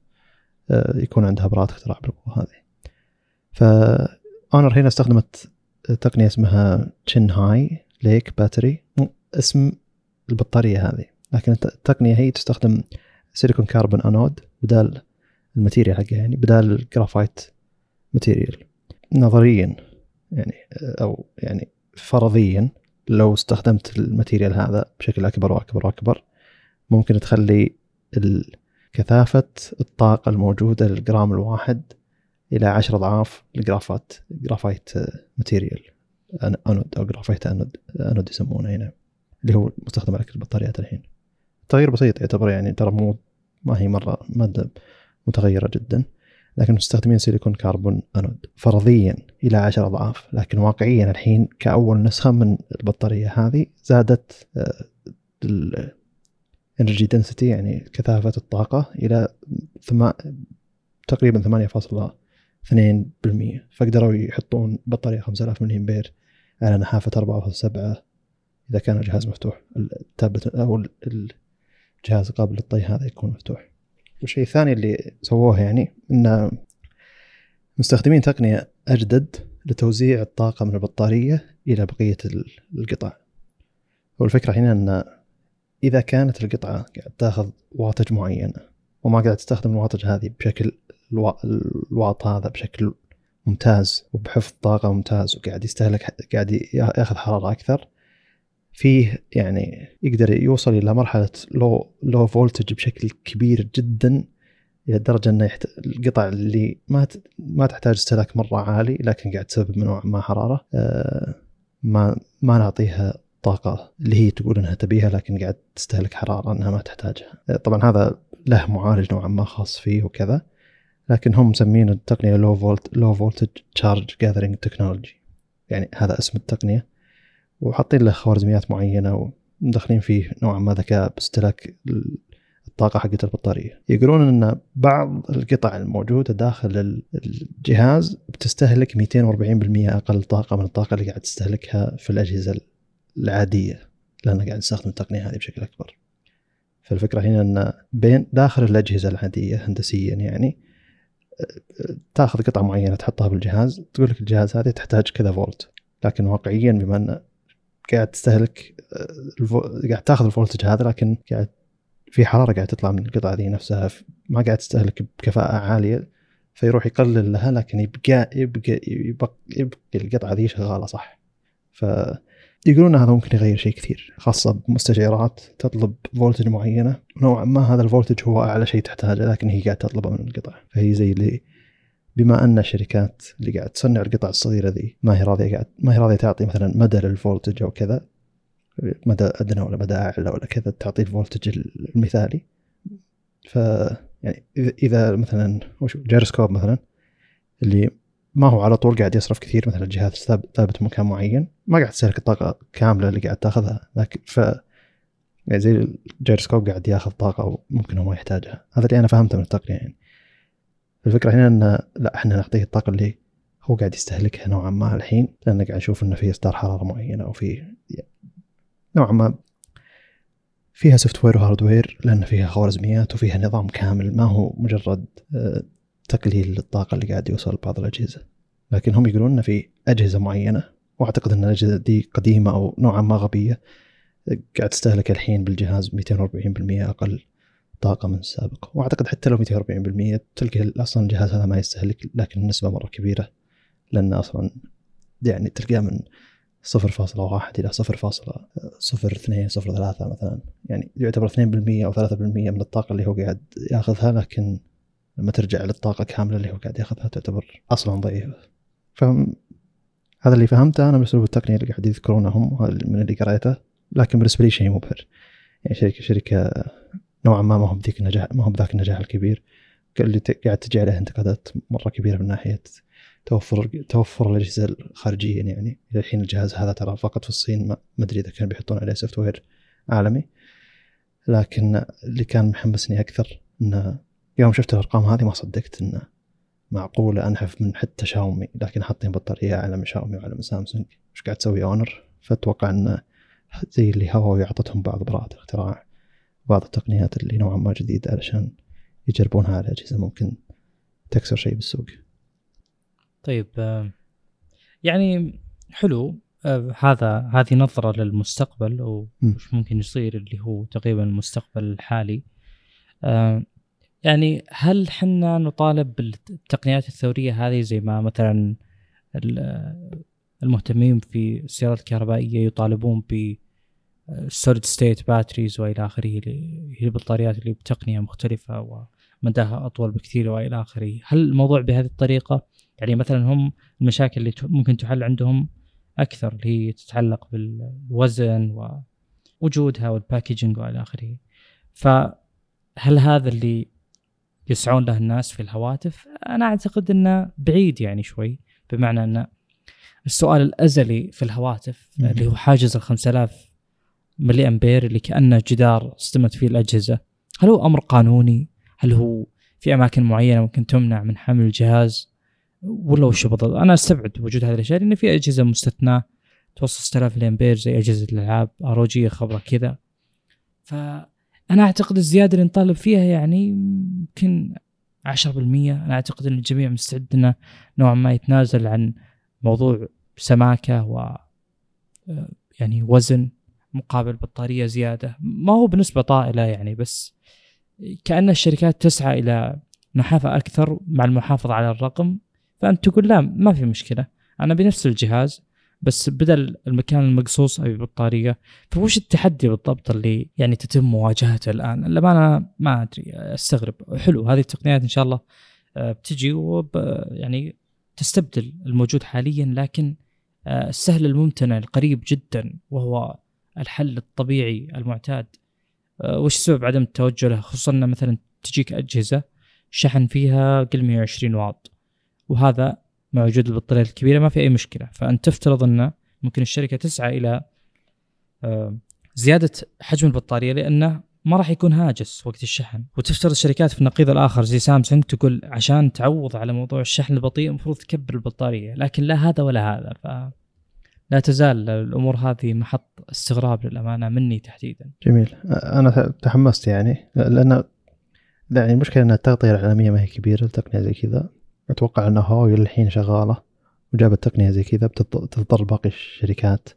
آه، يكون عندها براءة اختراع بالقوة هذه. فاونر هنا استخدمت تقنية اسمها تشينغهاي ليك battery اسم البطارية هذه. لكن التقنية هي تستخدم silicon carbon anode بدال ال material حقها يعني بدال الجرافايت material نظريا يعني أو يعني فرضيا لو استخدمت ال material هذا بشكل أكبر وأكبر وأكبر ممكن تخلي كثافة الطاقة الموجودة للجرام الواحد إلى عشر أضعاف ال graphite graphite material anode أو graphite anode anode يسمونه هنا اللي هو مستخدم على كل البطاريات الحين. تغيير بسيط يعتبر يعني ترى مو ما هي مرة مادة متغيرة جدا لكن مستخدمين silicon carbon anode فرضيا إلى عشر أضعاف لكن واقعيا الحين كأول نسخة من البطارية هذه زادت ال energy density يعني كثافة الطاقة إلى ثم تقريبا 8.2% فقدروا يحطون بطارية 5000 ملي امبير على نحافة 4.7 إذا كان الجهاز مفتوح التابلت أو الجهاز قابل للطي هذا يكون مفتوح. والشيء الثاني اللي سووه يعني إن مستخدمين تقنية أجدد لتوزيع الطاقة من البطارية إلى بقية القطع. والفكرة هنا إن إذا كانت القطعة قاعد تاخذ واتج معينه وما قاعد تستخدم الواتج هذه بشكل الواط هذا بشكل ممتاز وبحفظ طاقة ممتاز وقاعد يستهلك قاعد يأخذ حرارة أكثر فيه يعني يقدر يوصل إلى مرحلة low low voltage بشكل كبير جدا إلى الدرجة أنه يحت... القطع اللي ما ت... ما تحتاج استهلاك مرة عالي لكن قاعد تسبب نوع ما حرارة آه ما ما نعطيها طاقة اللي هي تقول إنها تبيها لكن قاعد تستهلك حرارة إنها ما تحتاجها. طبعا هذا له معالج نوعا ما خاص فيه وكذا لكن هم مسمين التقنية low volt low voltage charge gathering technology يعني هذا اسم التقنية وحاطين له خوارزميات معينة ومدخلين فيه نوعا ما ذكاء باستهلاك الطاقة حقت البطارية. يقولون أن بعض القطع الموجودة داخل الجهاز بتستهلك 240% أقل طاقة من الطاقة اللي قاعد تستهلكها في الأجهزة العادية لأنها قاعد تستخدم التقنية هذه بشكل أكبر. فالفكرة هنا أن بين داخل الأجهزة العادية هندسيا يعني تاخذ قطعه معينة تحطها بالجهاز تقول لك الجهاز هذا تحتاج كذا فولت. لكن واقعيا بما إن قاعد تستهلك. قاعد تاخذ الفولتج هذا لكن قاعد في حرارة قاعد تطلع من القطعة ذي نفسها ما قاعد تستهلك بكفاءة عالية فيروح يقلل لها لكن يبقى يبقى يبقى, يبقى القطعة ذي شغالة صح ف يقولون هذا ممكن يغير شيء كثير خاصة بمستشعرات تطلب فولتج معينة نوعا ما هذا الفولتج هو أعلى شيء تحتاجه لكن هي قاعد تطلبه من القطع فهي زي اللي بما أن الشركات اللي قاعد تصنع القطع الصغيرة ذي ما هي راضية قاعد ما هي راضية تعطي مثلا مدى لل voltage أو كذا مدى أدنى ولا مدى أعلى ولا كذا تعطي ال voltage المثالي. ف يعني اذا مثلا وش جيروسكوب مثلا اللي ما هو على طول قاعد يصرف كثير مثلا الجهاز ثابت مكان معين ما قاعد تستهلك الطاقة كاملة اللي قاعد تاخذها. لكن ف يعني زي الجيروسكوب قاعد ياخذ طاقة وممكن هو ما يحتاجها. هذا اللي أنا فهمته من التقنية يعني. الفكرة هنا إن لا إحنا نعطيه الطاقة اللي هو قاعد يستهلكها نوعا ما الحين لأنه قاعد نشوف إنه في إصدار حرارة معينة أو في نوعا ما فيها software و hardware لأن فيها خوارزميات وفيها نظام كامل ما هو مجرد آه، تقليل للطاقة اللي قاعد يوصل لبعض الأجهزة. لكن هم يقولون أن في أجهزة معينة وأعتقد أن الأجهزة دي قديمة أو نوعا ما غبية قاعد تستهلك الحين بالجهاز 240% أقل. طاقة من السابق وأعتقد حتى لو 240% تلقى أصلا الجهاز هذا ما يستهلك لكن النسبة مرة كبيرة لأن أصلا يعني تلقاه من 0.1 إلى 0.02 0.3 مثلا. يعني يعتبر 2% أو 3% من الطاقة اللي هو قاعد يأخذها لكن لما ترجع للطاقة كاملة اللي هو قاعد يأخذها تعتبر أصلا ضعيفة. فهم هذا اللي فهمته. أنا بأسلوب التقنية اللي قاعد يذكرونه هم من اللي قريته لكن بالنسبة لي شيء مبهر. يعني شركة شركة نوعا ما ما هو بذيك النجاح ما هو بذاك النجاح الكبير. اللي قاعد تجي عليه انتقادات مرة كبيرة من ناحية توفر توفر الأجهزة الخارجية يعني. إلى الحين الجهاز هذا ترى فقط في الصين ما أدري إذا كانوا بيحطون عليه software عالمي. لكن اللي كان محمسني أكثر انه يوم شفت الأرقام هذه ما صدقت انه معقولة أنحف من حتى شاومي. لكن حاطين بطارية اعلى من شاومي وعلى من سامسونج. إيش قاعد تسوي اونر فأتوقع انه زي اللي هواوي أعطتهم بعض براءة الاختراع. بعض التقنيات اللي نوعا ما جديدة علشان يجربونها على أجهزة ممكن تكسر شيء بالسوق. طيب يعني حلو. هذا هذه نظرة للمستقبل وش ممكن يصير اللي هو تقريبا المستقبل الحالي. يعني هل حنا نطالب بالتقنيات الثورية هذه زي ما مثلا المهتمين في السيارات الكهربائية يطالبون ب solid state batteries وإلى آخره هي البطاريات اللي بتقنية مختلفة ومداها أطول بكثير وإلى آخره. هل الموضوع بهذه الطريقة؟ يعني مثلا هم المشاكل اللي ممكن تحل عندهم أكثر اللي هي تتعلق بالوزن ووجودها وال packaging وإلى آخره. فهل هذا اللي يسعون له الناس في الهواتف؟ أنا أعتقد إنه بعيد يعني شوي بمعنى إن السؤال الأزلي في الهواتف اللي هو حاجز ال 5000 ملي أمبير اللي كأنه جدار اصطمت فيه الأجهزة. هل هو أمر قانوني؟ هل هو في أماكن معينة ممكن تمنع من حمل الجهاز؟ ولا وش أنا أستبعد وجود هذه الأشياء لأن في أجهزة مستثناة توصل 6000 ملي امبير زي أجهزة الألعاب اروجيه خبرة كذا. فأنا أعتقد الزيادة اللي نطالب فيها يعني يمكن 10% أنا أعتقد إن الجميع مستعد انه نوعا ما يتنازل عن موضوع سماكة و يعني وزن. مقابل بطارية زيادة. ما هو بنسبة طائلة يعني بس كأن الشركات تسعى إلى نحافة أكثر مع المحافظة على الرقم. فأنت تقول لا ما في مشكلة. أنا بنفس الجهاز بس بدل المكان المقصوص أبي بطارية. فوش التحدي بالضبط اللي يعني تتم مواجهته الآن؟ لما أنا ما أدري أستغرب. حلو هذه التقنيات إن شاء الله آه، بتجي وب يعني تستبدل الموجود حاليا لكن آه، السهل الممتنع القريب جدا وهو الحل الطبيعي المعتاد. أه وش سبب عدم التوجه له؟ خصوصا مثلا تجيك أجهزة شحن فيها قل 120 واط وهذا مع وجود البطارية الكبيرة ما في أي مشكلة. فأنت تفترض أن ممكن الشركة تسعى إلى أه زيادة حجم البطارية لأنه ما راح يكون هاجس وقت الشحن. وتفترض الشركات في النقيض الآخر زي سامسونج تقول عشان تعوض على موضوع الشحن البطيء المفروض تكبر البطارية لكن لا هذا ولا هذا. ف لا تزال الأمور هذه محط استغراب للأمانة مني تحديدا. جميل. أنا تحمست يعني لأن يعني المشكلة إن التغطية العالميه ما هي كبيرة لتقنية زي كذا. أتوقع إن هواوي الحين شغالة وجابت تقنيه زي كذا بتضطر باقي الشركات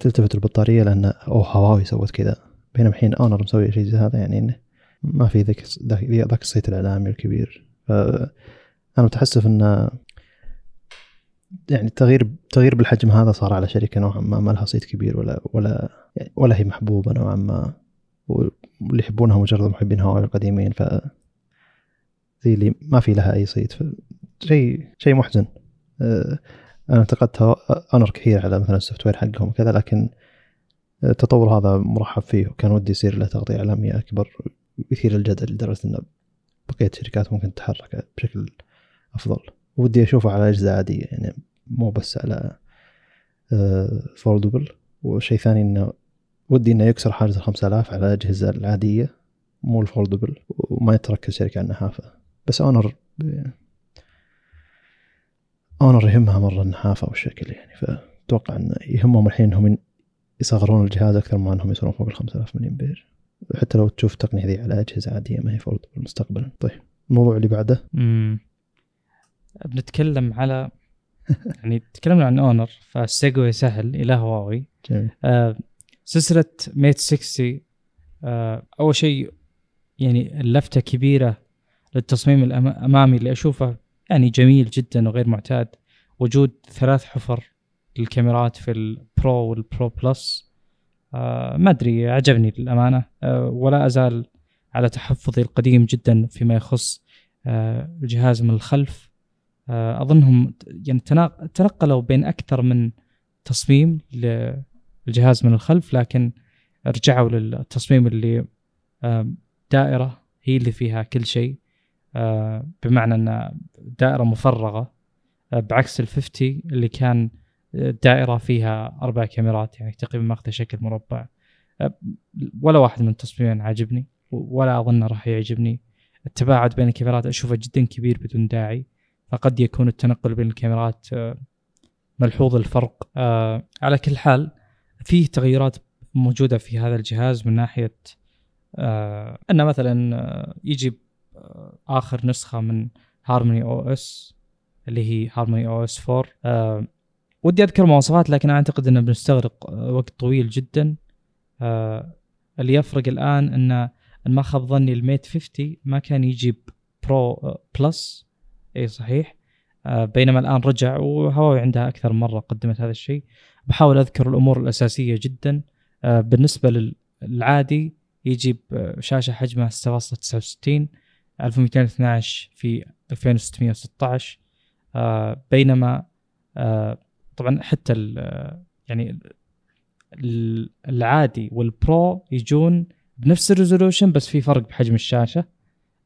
تلتفت البطارية لأن أو هواوي سوت كذا. بينما الحين اونر مسوي شيء زي هذا يعني إنه ما في ذاك ذاك الصيت الإعلامي الكبير. فانا متحسف إن يعني تغيير تغيير بالحجم هذا صار على شركة نوعا ما ما لها صيت كبير ولا ولا يعني ولا هي محبوبة نوعا ما. واللي يحبونها مجرد محبين هواوي القديمين ف زي اللي ما في لها أي صيت شيء شيء محزن. آه، أنا انتقدت Honor كثير على مثلا ال software حقهم وكذا لكن التطور هذا مرحب فيه وكان ودي يصير له تغطية إعلامية أكبر ويثير الجدل لدرجة ان بقية الشركات ممكن تتحرك بشكل أفضل. ودي أشوفه على اجهزه عادية يعني مو بس على foldable آه، وشيء ثاني إنه ودي إنه يكسر حاجز الخمسة آلاف على الأجهزة العادية مو ال foldable وما يتركز شركة على النحافة بس Honor ب... اونر يهمها مرة النحافة والشكل يعني فأتوقع انه يهمهم الحين إنهم يصغرون الجهاز أكثر ما إنهم يصيرون فوق الخمسة آلاف ملي أمبير. حتى لو تشوف التقنية ذي على أجهزة عادية ما هي foldable مستقبلا. طيب الموضوع اللي بعده. مم. بنتكلم على [LAUGHS] يعني تكلمنا عن Honor فال segue سهل إلى هواوي جميل. آه سلسلة Mate 60 آه أول شيء يعني اللفتة كبيرة للتصميم الامامي اللي أشوفه يعني جميل جدا وغير معتاد. وجود ثلاث حفر للكاميرات في ال Pro وال Pro Plus آه ما أدري عجبني للأمانة. آه ولا أزال على تحفظي القديم جدا فيما يخص آه الجهاز من الخلف. أظنهم يعني تنقلوا بين أكثر من تصميم للجهاز من الخلف لكن رجعوا للتصميم اللي دائرة هي اللي فيها كل شيء آه، بمعنى أن دائرة مفرغة آه، بعكس ال 50 اللي كان دائرة فيها أربع كاميرات يعني تقريبا ماخذه شكل مربع. ولا واحد من التصميمين عاجبني ولا أظن راح يعجبني. التباعد بين الكاميرات أشوفه جدا كبير بدون داعي. فقد يكون التنقل بين الكاميرات آه، ملحوظ الفرق. آه، على كل حال فيه تغيرات موجودة في هذا الجهاز من ناحية آه، أنه مثلا يجي آخر نسخة من Harmony OS اللي هي Harmony OS 4 ودي أذكر مواصفات لكن أعتقد إنه بنستغرق وقت طويل جدا. اللي يفرق الآن إن ما خاب ظني ال Mate 50 ما كان يجيب Pro Plus إي صحيح. آه، بينما الآن رجع وهواوي عندها أكثر مرة قدمت هذا الشيء. بحاول أذكر الأمور الأساسية جدا. آه، بالنسبة للعادي يجيب آه، شاشة حجمها 6.69 1212 في 2616 بينما طبعا حتى يعني العادي وال Pro يجون بنفس ال resolution بس في فرق بحجم الشاشة.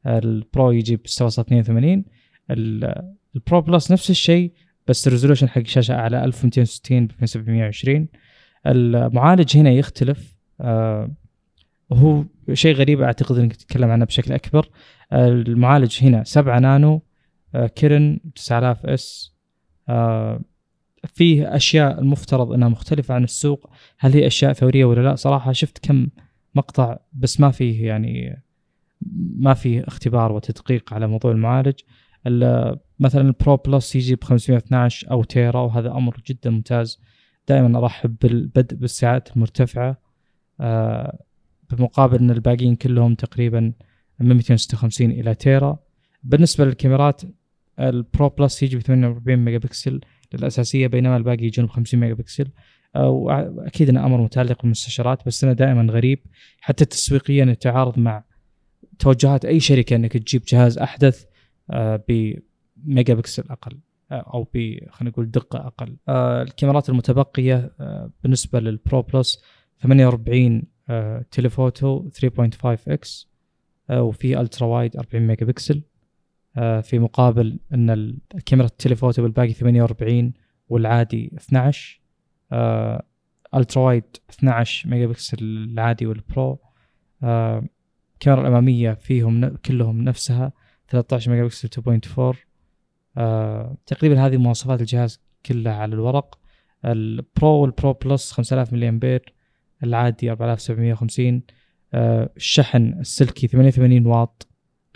ال Pro يجيب 6.82 ال Pro Plus نفس الشيء بس ال resolution حق الشاشه أعلى 1260 ب 720 المعالج هنا يختلف. آه هو شيء غريب أعتقد إنك تتكلم عنه بشكل أكبر. المعالج هنا 7 نانو آه Kirin 9000S. آه فيه أشياء المفترض إنها مختلفة عن السوق. هل هي أشياء ثورية ولا لا؟ صراحة شفت كم مقطع بس ما فيه يعني ما فيه اختبار وتدقيق على موضوع المعالج. مثلا ال Pro Plus يجي ب 512 أو تيرا وهذا أمر جدا ممتاز. دائما أرحب بالبدء بالسعات المرتفعة آه، بمقابل إن الباقيين كلهم تقريبا من 256 إلى تيرا بالنسبة للكاميرات ال Pro Plus يجي ب 48 ميجا بكسل للأساسية بينما الباقي يجون ب 50 ميجا بكسل آه، وأكيد إنه أمر متعلق بالمستشعرات بس انه دائما غريب حتى تسويقيا يتعارض مع توجهات أي شركة إنك تجيب جهاز أحدث بميجا بكسل أقل آه، أو ب خلينا نقول دقة أقل. الكاميرات المتبقية بالنسبة لل Pro Plus 48 telephoto 3.5 x وفي ال ultra wide 40 ميجا بكسل في مقابل إن الكاميرا ال telephoto بالباقي 48 والعادي 12 آه ال ultra wide 12 ميجا بكسل العادي وال Pro آه الكاميرا الأمامية فيهم كلهم نفسها. 13 ميجا بكسل 2.4 آه تقريبا هذه مواصفات الجهاز كلها على الورق. ال Pro وال Pro Plus 5000 ملي أمبير العادي 4750 آه الشحن السلكي 88 واط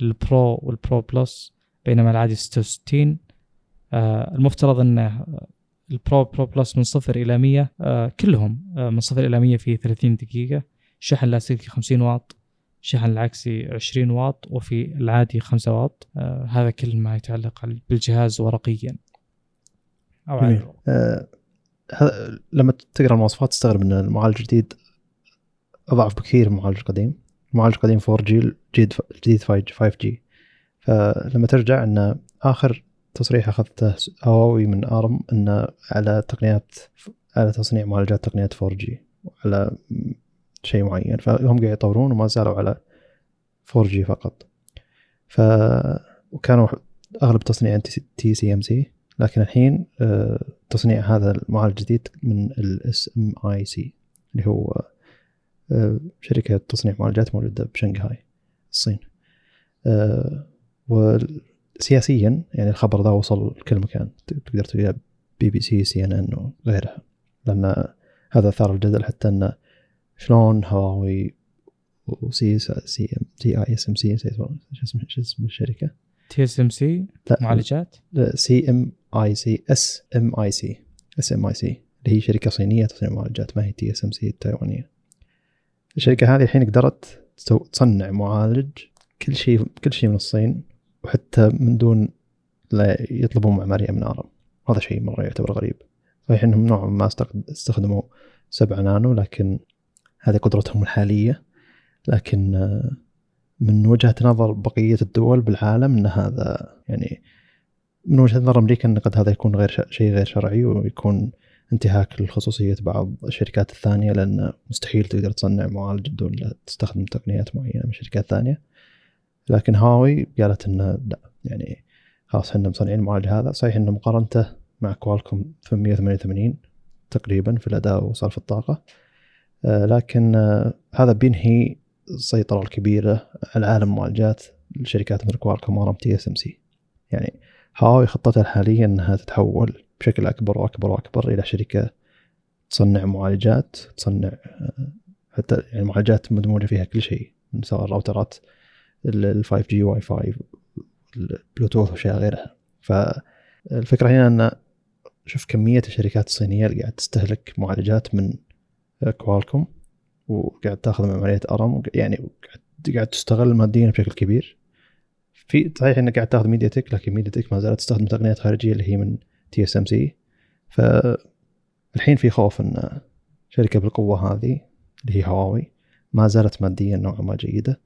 لل Pro وال Pro Plus بينما العادي 66 آه المفترض انه ال Pro Pro Plus من صفر إلى 100 آه كلهم آه من صفر إلى 100 في 30 دقيقة. شحن لاسلكي 50 واط. شحن العكسي 20 واط وفي العادي 5 واط. آه هذا كل ما يتعلق بالجهاز ورقيا. أو. آه لما تقرأ المواصفات تستغرب إن المعالج الجديد أضعف بكثير من المعالج القديم. المعالج القديم 4G الجديد الجديد 5G فلما ترجع إن آخر تصريح أخذته هواوي من ARM انه على تقنيات على تصنيع معالجات تقنيات 4G على شيء معين. فهم قاعد يطورون وما زالوا على 4G فقط. ف وكانوا أغلب تصنيع TSMC لكن الحين آه، تصنيع هذا المعالج الجديد من ال SMIC اللي هو آه، شركة تصنيع معالجات موجودة بشنغهاي الصين. آه، سياسيا يعني الخبر ذا وصل لكل مكان. تقدر تلقاه بي بي سي سي ان ان وغيرها. لأن هذا أثار الجدل حتى انه شلون هواوي و CCM T A SMC شو اسم شو اسم الشركة؟ TSMC معالجات؟ سي ام اي سي اس ام اي سي اس ام اي سي اللي هي شركة صينية تصنع معالجات ما هي TSMC التايوانية. الشركة هذه الحين قدرت تصنع معالج كل شيء كل شيء من الصين وحتى من دون لا يطلبون معمارية من ارم هذا شيء مرة يعتبر غريب. صحيح إنهم نوعا ما استخدموا 7 نانو لكن هذه قدرتهم الحالية. لكن آه، من وجهة نظر بقية الدول بالعالم إن هذا يعني من وجهة نظر أمريكا إن قد هذا يكون غير شيء غير شرعي ويكون انتهاك لخصوصية بعض الشركات الثانية لأن مستحيل تقدر تصنع معالج بدون لا تستخدم تقنيات معينة من شركات ثانية. لكن هواوي قالت انه لا يعني خلاص إحنا مصنعين المعالج هذا. صحيح إنه مقارنته مع كوالكوم 888 تقريبا في الأداء وصرف الطاقة. لكن آه، هذا بينهي السيطرة الكبيرة على عالم المعالجات لشركات مثل كوالكوم ار ام تي إس إم سي. يعني هواوي خطتها الحالية إنها تتحول بشكل أكبر وأكبر وأكبر إلى شركة تصنع معالجات تصنع آه، حتى يعني معالجات مدموجه فيها كل شيء سواء الراوترات ال 5G Wi-Fi ال Bluetooth وأشياء غيرها. فالفكرة هنا إن شوف كمية الشركات الصينية اللي قاعد تستهلك معالجات من كوالكوم وقاعد تاخذ من عمليه ARM يعني قاعد تستغل ماديا بشكل كبير في صحيح إنك قاعد تاخذ ميديا تك لكن ميديا تك ما زالت تستخدم تقنيات خارجية اللي هي من TSMC فالحين في خوف إن شركة بالقوة هذه اللي هي هواوي ما زالت ماديا نوعا ما جيدة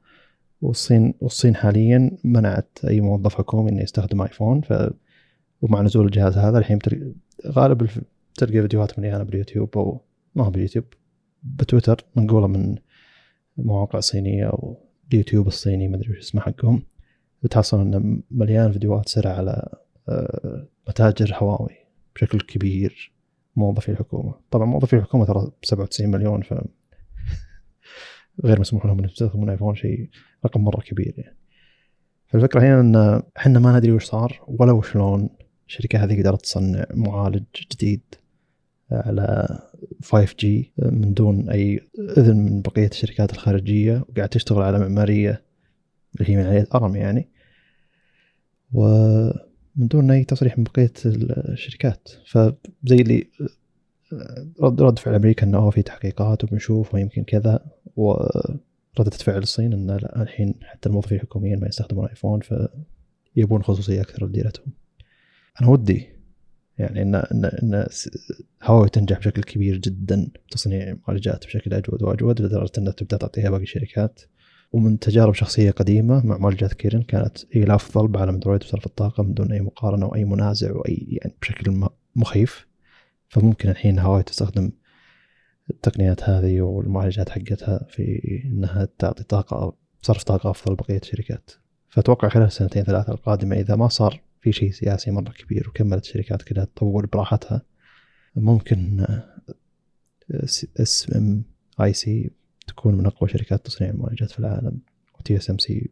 والصين والصين حاليا منعت أي موظف حكومي إنه يستخدم ايفون ف ومع نزول الجهاز هذا الحين بتلقى غالب. تلقى فيديوهات مليانة باليوتيوب أو ما هو باليوتيوب بتويتر منقوله من مواقع صينية أو اليوتيوب الصيني ما أدري وش اسمه حقهم بتحصل انه مليان فيديوهات سرعه على آه، متاجر هواوي بشكل كبير موظفي الحكومة. طبعا موظفي الحكومة ترى 97 مليون ف [LAUGHS] غير مسموح لهم انهم يستخدمون ايفون شيء رقم مرة كبير يعني. فالفكرة هنا إن إحنا ما ندري وش صار ولا وشلون الشركة هذه قدرت تصنع معالج جديد على 5G من دون أي إذن من بقية الشركات الخارجية وقاعد تشتغل على معمارية اللي هي معمارية أرم يعني ومن دون أي تصريح من بقية الشركات فزي اللي رد رد فعل أمريكا إنه في تحقيقات وبنشوف ويمكن كذا وردة فعل الصين إن لا الحين حتى الموظفين الحكوميين ما يستخدمون ايفون فيبون خصوصية أكثر لديرتهم. أنا ودي يعني ان ان إن هواوي تنجح بشكل كبير جدا تصنيع معالجات بشكل أجود وأجود لدرجة إنها تبدأ تعطيها باقي الشركات. ومن تجارب شخصية قديمة مع معالجات كيرن كانت هي الافضل بعالم أندرويد وصرف الطاقة من دون أي مقارنة وأي منازع وأي يعني بشكل مخيف. فممكن الحين هواوي تستخدم التقنيات هذه والمعالجات حقتها في إنها تعطي طاقة صرف طاقة أفضل بقيه الشركات. فأتوقع خلال السنتين ثلاثة القادمة إذا ما صار في شيء سياسي مرة كبير وكملت الشركات كلها تطور براحتها. ممكن SMIC تكون من أقوى شركات تصنيع المعالجات في العالم و TSMC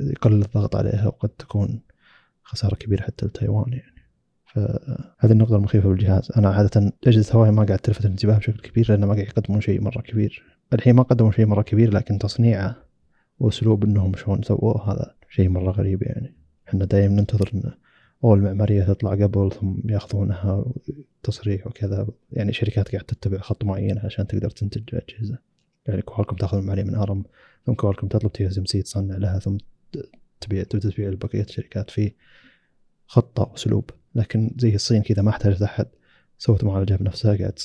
يقلل الضغط عليها وقد تكون خسارة كبيرة حتى لتايوان يعني. فهذه النقطة المخيفة بالجهاز. أنا عادة أجهزة هواوي ما قاعد تلفت الانتباه بشكل كبير لأنه ما قاعد يقدمون شيء مرة كبير. الحين ما قدموا شيء مرة كبير لكن تصنيعه وأسلوب إنهم شلون سووه هذا شيء مرة غريب يعني. إحنا دايما ننتظر إن أول المعمارية تطلع قبل ثم يأخذونها تصريح وكذا. يعني شركات قاعد تتبع خط معين عشان تقدر تنتج أجهزة. يعني كوالكوم تأخذ المعمارية من ARM ثم كوالكوم تطلب TSMC تصنع لها ثم تبيع تبدا تبيع لبقية الشركات في خطة وأسلوب. لكن زي الصين كذا ما احتاجت أحد سوت معالجه بنفسها قاعد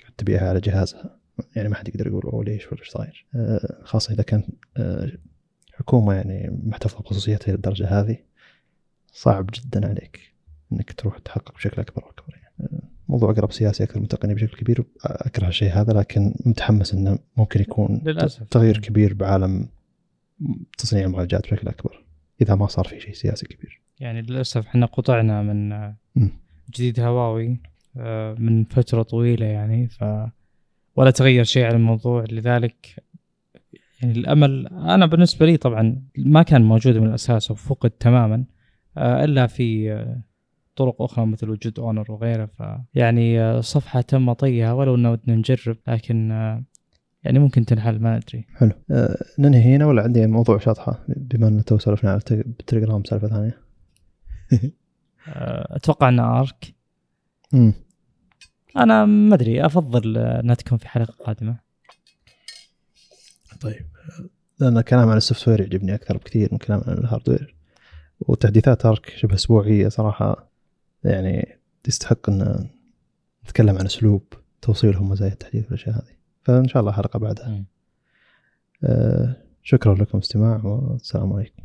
قاعد تبيعها على جهازها. يعني ما حد يقدر يقول أوه ليش؟ ولا إيش صاير؟ آه، خاصة إذا كان آه، حكومة يعني محتفظة بخصوصيتها للدرجة هذه. صعب جدا عليك إنك تروح تحقق بشكل أكبر وأكبر يعني. موضوع أقرب سياسي أكثر من تقني بشكل كبير أكره الشيء هذا لكن متحمس إنه ممكن يكون للأسف. تغيير كبير بعالم تصنيع المعالجات بشكل أكبر إذا ما صار في شيء سياسي كبير. يعني للأسف إحنا قطعنا من جديد هواوي آه، من فترة طويلة يعني ف ولا تغير شيء على الموضوع. لذلك يعني الأمل أنا بالنسبة لي طبعا ما كان موجود من الأساس وفقد تماما. إلا في آه، طرق أخرى مثل وجود أونر وغيره. ف يعني صفحة تم طيها ولو إنه ودنا نجرب لكن يعني ممكن تنحل ما أدري. حلو. أه ننهي هنا ولا عندي موضوع شاطحة؟ بما ان تو سولفنا على التليجرام سالفة ثانية. [LAUGHS] أتوقع انه ارك امم أنا ما أدري أفضل إنها تكون في حلقة قادمة. طيب. لأن الكلام عن ال software يعجبني أكثر بكثير من كلام عن ال hardware. وتحديثات Arc شبه أسبوعية صراحة يعني تستحق إن نتكلم عن أسلوب توصيلهم مزايا التحديث والأشياء هذه. فإن شاء الله حلقة بعدها. آه شكرا لكم استماع والسلام عليكم.